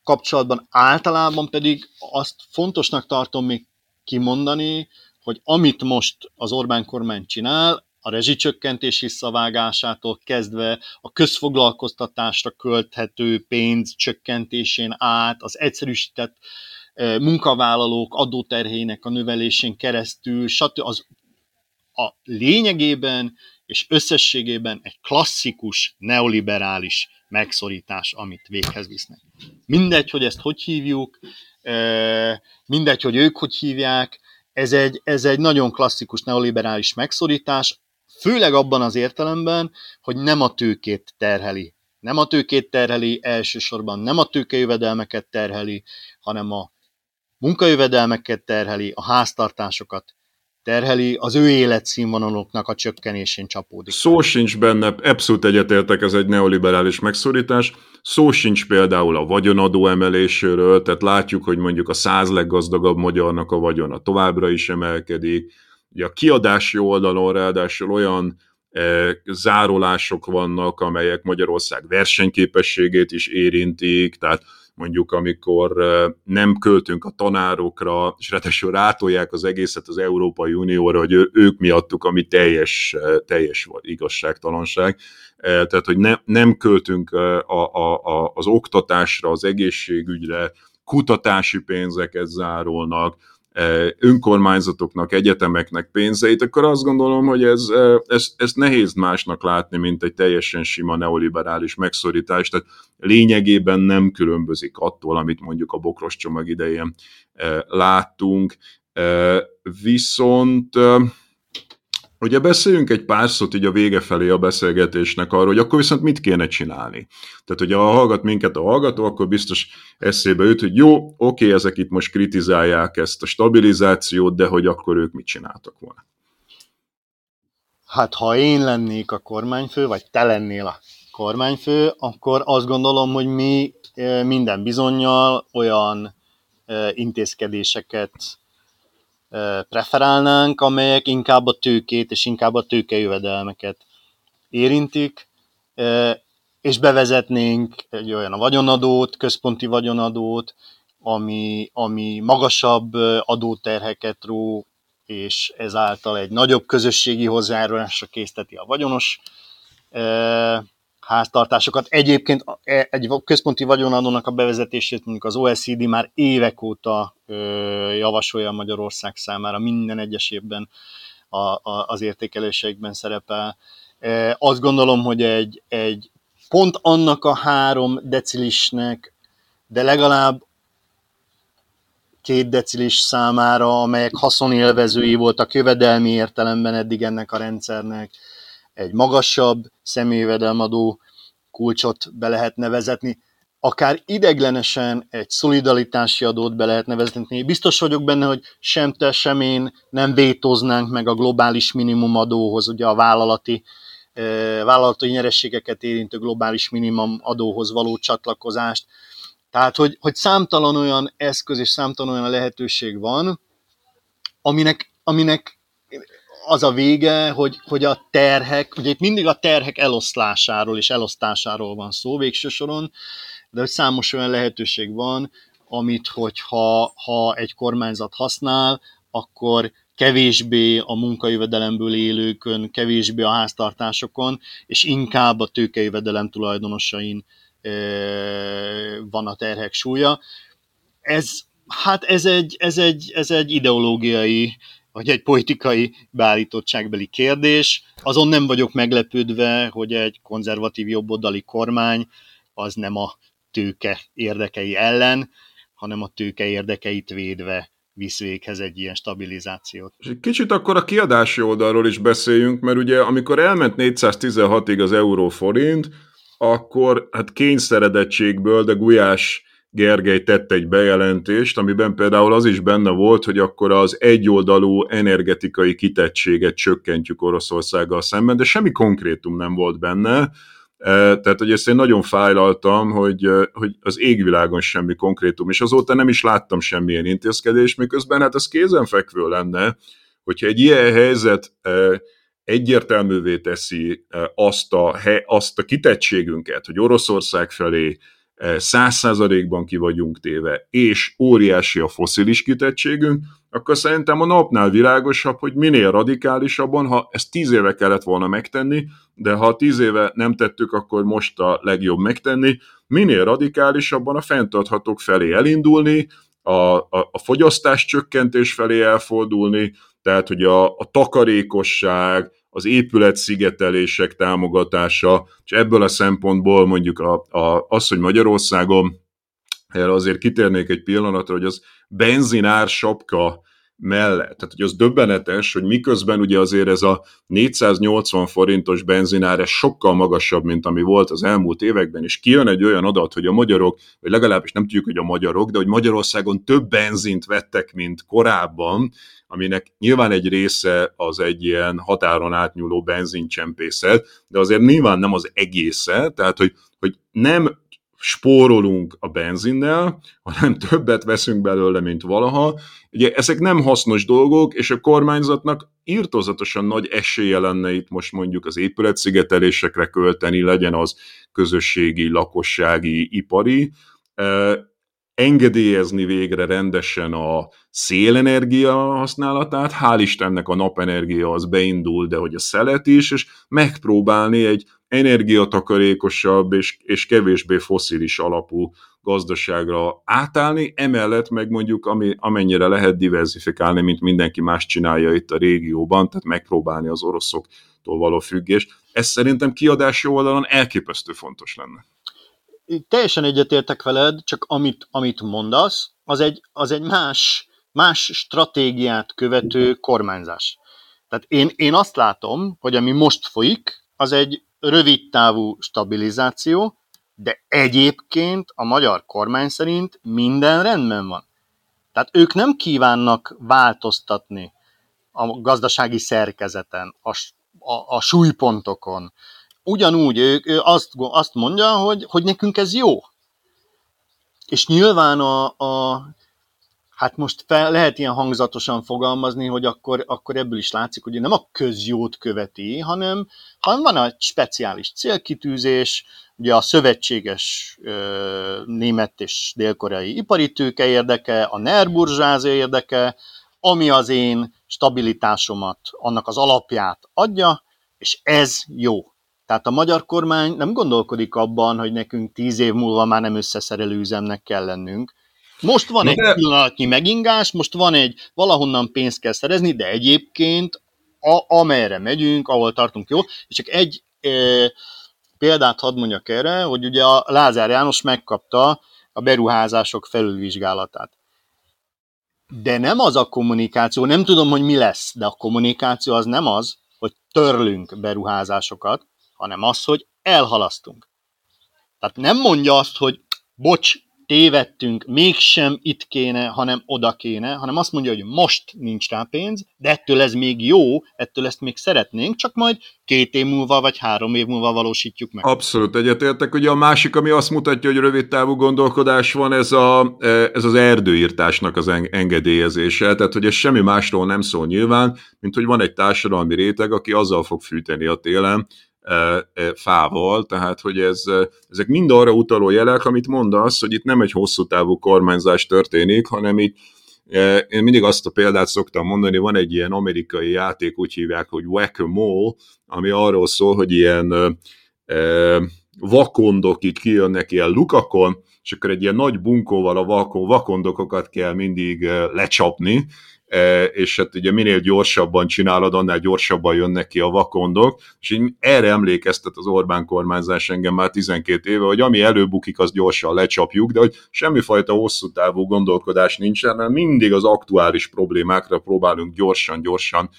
kapcsolatban általában pedig azt fontosnak tartom még kimondani, hogy amit most az Orbán kormány csinál, a rezsicsökkentés visszavágásától kezdve a közfoglalkoztatásra költhető pénz csökkentésén át, az egyszerűsített munkavállalók adóterhének a növelésén keresztül, stb. Az a lényegében és összességében egy klasszikus neoliberális megszorítás, amit véghez visznek. Mindegy, hogy ezt hogy hívjuk, mindegy, hogy ők hogy hívják, ez egy, ez egy nagyon klasszikus neoliberális megszorítás, főleg abban az értelemben, hogy nem a tőkét terheli. Nem a tőkét terheli, elsősorban nem a tőkejövedelmeket terheli, hanem a munkajövedelmeket terheli, a háztartásokat terheli, az ő életszínvonaloknak a csökkenésén csapódik. Szó sincs benne, abszolút egyetértek, ez egy neoliberális megszorítás. Szó sincs például a vagyonadó emeléséről, tehát látjuk, hogy mondjuk a száz leggazdagabb magyarnak a vagyona továbbra is emelkedik. Ugye a kiadási oldalon ráadásul olyan e, zárolások vannak, amelyek Magyarország versenyképességét is érintik, tehát mondjuk amikor nem költünk a tanárokra, és ráadásul rátolják az egészet az Európai Unióra, hogy ők miattuk, ami teljes, teljes igazságtalanság. Tehát, hogy ne, nem költünk a, a, a, az oktatásra, az egészségügyre, kutatási pénzeket zárolnak, önkormányzatoknak, egyetemeknek pénzeit, akkor azt gondolom, hogy ez, ez, ez nehéz másnak látni, mint egy teljesen sima neoliberális megszorítás, tehát lényegében nem különbözik attól, amit mondjuk a bokros csomag idején láttunk, viszont Ugye beszéljünk egy pár szót így a vége felé a beszélgetésnek arról, hogy akkor viszont mit kéne csinálni. Tehát, hogy ha hallgat minket a hallgató, akkor biztos eszébe jut, hogy jó, oké, ezek itt most kritizálják ezt a stabilizációt, de hogy akkor ők mit csináltak volna? Hát, ha én lennék a kormányfő, vagy te lennél a kormányfő, akkor azt gondolom, hogy mi eh, minden bizonyal olyan eh, intézkedéseket preferálnánk, amelyek inkább a tőkét és inkább a tőkejövedelmeket érintik, és bevezetnénk egy olyan a vagyonadót, központi vagyonadót, ami, ami magasabb adóterheket ró, és ezáltal egy nagyobb közösségi hozzájárulásra készteti a vagyonos háztartásokat. Egyébként e, egy központi vagyonadónak a bevezetését mondjuk az OECD már évek óta javasolja Magyarország számára, minden egyes évben a, az értékeléseikben szerepel. Azt gondolom, hogy egy, egy pont annak a három decilisnek, de legalább két decilis számára, amelyek haszonélvezői voltak jövedelmi értelemben eddig ennek a rendszernek, egy magasabb személyvedelmadó kulcsot be lehetne vezetni, akár ideglenesen egy szolidaritási adót be lehetne vezetni. Biztos vagyok benne, hogy sem te, sem én nem vétóznánk meg a globális minimumadóhoz, ugye a vállalati eh, vállalati nyerességeket érintő globális minimum adóhoz való csatlakozást. Tehát, hogy, hogy számtalan olyan eszköz és számtalan olyan lehetőség van, aminek, aminek az a vége, hogy, hogy a terhek, ugye itt mindig a terhek eloszlásáról és elosztásáról van szó végső soron, de hogy számos olyan lehetőség van, amit hogyha ha egy kormányzat használ, akkor kevésbé a munkajövedelemből élőkön, kevésbé a háztartásokon, és inkább a tőkejövedelem tulajdonosain van a terhek súlya. Ez, hát ez egy, ez egy, ez egy ideológiai vagy egy politikai beállítottságbeli kérdés. Azon nem vagyok meglepődve, hogy egy konzervatív jobboldali kormány az nem a tőke érdekei ellen, hanem a tőke érdekeit védve visz véghez egy ilyen stabilizációt. És egy kicsit akkor a kiadási oldalról is beszéljünk, mert ugye amikor elment 416-ig az euró forint, akkor hát kényszeredettségből, de Gulyás Gergely tett egy bejelentést, amiben például az is benne volt, hogy akkor az egyoldalú energetikai kitettséget csökkentjük Oroszországgal szemben, de semmi konkrétum nem volt benne, e, tehát, hogy ezt én nagyon fájlaltam, hogy, e, hogy az égvilágon semmi konkrétum, és azóta nem is láttam semmilyen intézkedést, miközben hát ez kézenfekvő lenne, hogyha egy ilyen helyzet e, egyértelművé teszi azt a, azt a kitettségünket, hogy Oroszország felé száz százalékban ki vagyunk téve, és óriási a foszilis kitettségünk, akkor szerintem a napnál világosabb, hogy minél radikálisabban, ha ezt tíz éve kellett volna megtenni, de ha tíz éve nem tettük, akkor most a legjobb megtenni, minél radikálisabban a fenntarthatók felé elindulni, a, a, a fogyasztás csökkentés felé elfordulni, tehát hogy a, a takarékosság, az épületszigetelések támogatása, és ebből a szempontból mondjuk a, a, az, hogy Magyarországon, erre azért kitérnék egy pillanatra, hogy az benzinár sapka mellett. Tehát, hogy az döbbenetes, hogy miközben ugye azért ez a 480 forintos benzinár ez sokkal magasabb, mint ami volt az elmúlt években, és kijön egy olyan adat, hogy a magyarok, vagy legalábbis nem tudjuk, hogy a magyarok, de hogy Magyarországon több benzint vettek, mint korábban, aminek nyilván egy része az egy ilyen határon átnyúló benzincsempészet, de azért nyilván nem az egésze, tehát hogy, hogy nem spórolunk a benzinnel, hanem többet veszünk belőle, mint valaha. Ugye ezek nem hasznos dolgok, és a kormányzatnak írtozatosan nagy esélye lenne itt most mondjuk az épületszigetelésekre költeni, legyen az közösségi, lakossági, ipari, engedélyezni végre rendesen a szélenergia használatát, hál' Istennek a napenergia az beindul, de hogy a szelet is, és megpróbálni egy energiatakarékosabb és, és kevésbé foszilis alapú gazdaságra átállni, emellett meg mondjuk ami, amennyire lehet diversifikálni, mint mindenki más csinálja itt a régióban, tehát megpróbálni az oroszoktól való függést. Ez szerintem kiadási oldalon elképesztő fontos lenne teljesen egyetértek veled, csak amit, amit mondasz, az egy, az egy más, más stratégiát követő kormányzás. Tehát én, én azt látom, hogy ami most folyik, az egy rövid távú stabilizáció, de egyébként a magyar kormány szerint minden rendben van. Tehát ők nem kívánnak változtatni a gazdasági szerkezeten, a, a, a súlypontokon, ugyanúgy ő, ő azt, azt mondja, hogy, hogy nekünk ez jó. És nyilván a, a hát most fel, lehet ilyen hangzatosan fogalmazni, hogy akkor, akkor ebből is látszik, hogy nem a közjót követi, hanem, hanem van egy speciális célkitűzés, ugye a szövetséges ö, német és dél-koreai ipari tőke érdeke, a NER érdeke, ami az én stabilitásomat, annak az alapját adja, és ez jó. Tehát a magyar kormány nem gondolkodik abban, hogy nekünk tíz év múlva már nem összeszerelő üzemnek kell lennünk. Most van egy de... pillanatnyi megingás, most van egy, valahonnan pénzt kell szerezni, de egyébként a, amerre megyünk, ahol tartunk jó, és csak egy e, példát hadd mondjak erre, hogy ugye a Lázár János megkapta a beruházások felülvizsgálatát. De nem az a kommunikáció, nem tudom, hogy mi lesz, de a kommunikáció az nem az, hogy törlünk beruházásokat, hanem az, hogy elhalasztunk. Tehát nem mondja azt, hogy bocs, tévedtünk, mégsem itt kéne, hanem oda kéne, hanem azt mondja, hogy most nincs rá pénz, de ettől ez még jó, ettől ezt még szeretnénk, csak majd két év múlva vagy három év múlva valósítjuk meg. Abszolút egyetértek. Ugye a másik, ami azt mutatja, hogy rövid távú gondolkodás van, ez, a, ez az erdőírtásnak az engedélyezése. Tehát, hogy ez semmi másról nem szól nyilván, mint hogy van egy társadalmi réteg, aki azzal fog fűteni a télen, fával, tehát hogy ez, ezek mind arra utaló jelek, amit mondasz, hogy itt nem egy hosszú távú kormányzás történik, hanem itt én mindig azt a példát szoktam mondani, van egy ilyen amerikai játék, úgy hívják, hogy Whack-a-Mole, ami arról szól, hogy ilyen vakondok itt kijönnek ilyen lukakon, és akkor egy ilyen nagy bunkóval a vakon, vakondokokat kell mindig lecsapni, és hát ugye minél gyorsabban csinálod, annál gyorsabban jönnek ki a vakondok, és így erre emlékeztet az Orbán kormányzás engem már 12 éve, hogy ami előbukik, az gyorsan lecsapjuk, de hogy semmifajta hosszú távú gondolkodás nincsen, hanem mindig az aktuális problémákra próbálunk gyorsan-gyorsan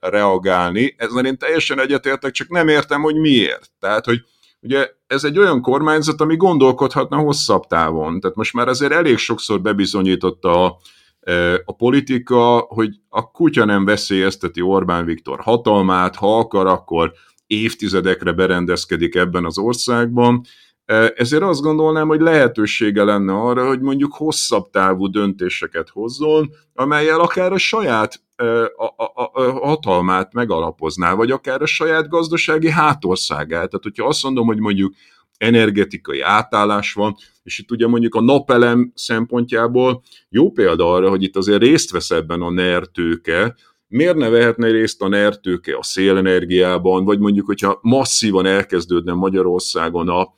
reagálni. Ezzel én teljesen egyetértek, csak nem értem, hogy miért. Tehát, hogy ugye ez egy olyan kormányzat, ami gondolkodhatna hosszabb távon. Tehát most már azért elég sokszor bebizonyította a, a politika, hogy a kutya nem veszélyezteti Orbán Viktor hatalmát, ha akar, akkor évtizedekre berendezkedik ebben az országban. Ezért azt gondolnám, hogy lehetősége lenne arra, hogy mondjuk hosszabb távú döntéseket hozzon, amelyel akár a saját a, a, a hatalmát megalapozná, vagy akár a saját gazdasági hátországát. Tehát, hogyha azt mondom, hogy mondjuk energetikai átállás van, és itt ugye mondjuk a napelem szempontjából jó példa arra, hogy itt azért részt vesz ebben a NER tőke, miért ne vehetne részt a NER tőke a szélenergiában, vagy mondjuk, hogyha masszívan elkezdődne Magyarországon a,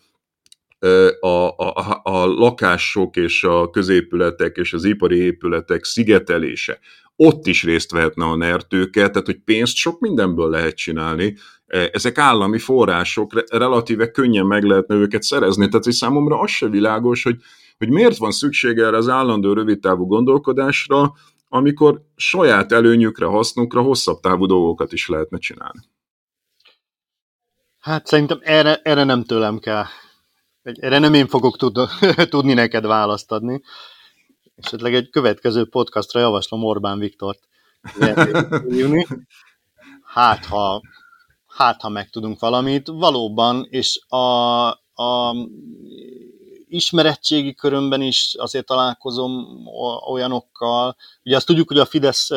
a, a, a lakások és a középületek és az ipari épületek szigetelése, ott is részt vehetne a NER tőke, tehát hogy pénzt sok mindenből lehet csinálni, E, ezek állami források, relatíve könnyen meg lehetne őket szerezni, tehát hogy számomra az se világos, hogy, hogy miért van szüksége erre az állandó rövidtávú gondolkodásra, amikor saját előnyükre, hasznukra hosszabb távú dolgokat is lehetne csinálni. Hát szerintem erre, erre nem tőlem kell. Erre nem én fogok tud, tudni neked választ adni. Esetleg egy következő podcastra javaslom Orbán Viktort. Hát, ha hát ha megtudunk valamit, valóban, és a, a ismerettségi körömben is azért találkozom olyanokkal. Ugye azt tudjuk, hogy a Fidesz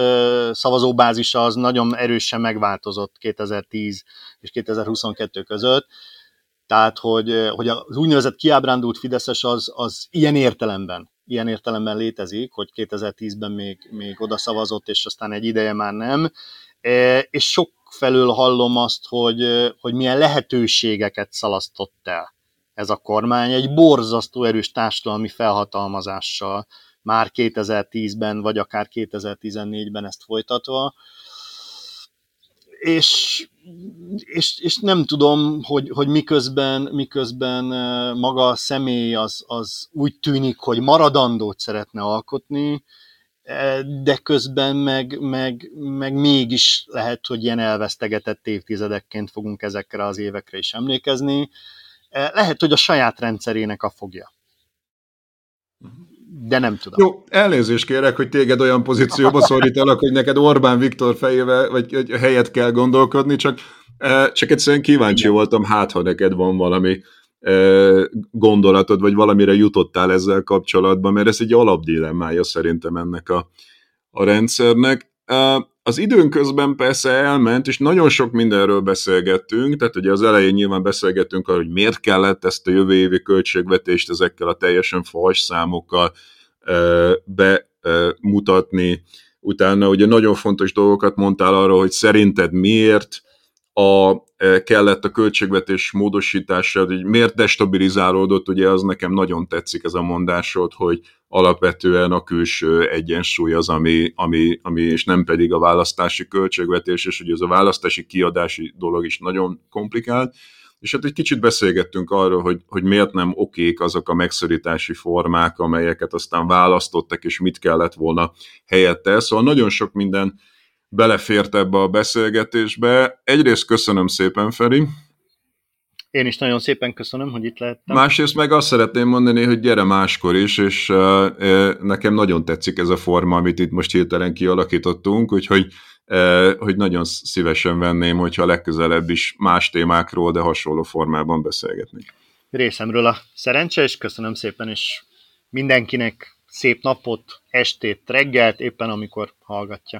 szavazóbázisa az nagyon erősen megváltozott 2010 és 2022 között, tehát, hogy, hogy az úgynevezett kiábrándult Fideszes az, az ilyen értelemben, ilyen értelemben létezik, hogy 2010-ben még, még oda szavazott, és aztán egy ideje már nem, és sok felől hallom azt, hogy, hogy milyen lehetőségeket szalasztott el ez a kormány egy borzasztó erős társadalmi felhatalmazással, már 2010-ben, vagy akár 2014-ben ezt folytatva. És, és, és nem tudom, hogy, hogy miközben, miközben maga a személy az, az úgy tűnik, hogy maradandót szeretne alkotni, de közben meg, meg, meg mégis lehet, hogy ilyen elvesztegetett évtizedekként fogunk ezekre az évekre is emlékezni. Lehet, hogy a saját rendszerének a fogja. De nem tudom. Jó, elnézést kérek, hogy téged olyan pozícióba szorítalak, hogy neked Orbán Viktor fejével, vagy helyet kell gondolkodni, csak, csak egyszerűen kíváncsi voltam, hát ha neked van valami gondolatod, vagy valamire jutottál ezzel kapcsolatban, mert ez egy alapdilemmája szerintem ennek a, a rendszernek. Az időn közben persze elment, és nagyon sok mindenről beszélgettünk, tehát ugye az elején nyilván beszélgettünk arról, hogy miért kellett ezt a jövő évi költségvetést ezekkel a teljesen fals számokkal bemutatni. Utána ugye nagyon fontos dolgokat mondtál arról, hogy szerinted miért, a, e, kellett a költségvetés módosítása, hogy miért destabilizálódott, ugye az nekem nagyon tetszik ez a mondásod, hogy alapvetően a külső egyensúly az, ami, ami, ami és nem pedig a választási költségvetés, és ugye ez a választási kiadási dolog is nagyon komplikált, és hát egy kicsit beszélgettünk arról, hogy, hogy miért nem okék azok a megszorítási formák, amelyeket aztán választottak, és mit kellett volna helyette. Szóval nagyon sok minden belefért ebbe a beszélgetésbe. Egyrészt köszönöm szépen, Feri. Én is nagyon szépen köszönöm, hogy itt lehettem. Másrészt meg azt szeretném mondani, hogy gyere máskor is, és nekem nagyon tetszik ez a forma, amit itt most hirtelen kialakítottunk, úgyhogy hogy nagyon szívesen venném, hogyha legközelebb is más témákról, de hasonló formában beszélgetnék. Részemről a szerencse, és köszönöm szépen, és mindenkinek szép napot, estét, reggelt, éppen amikor hallgatja.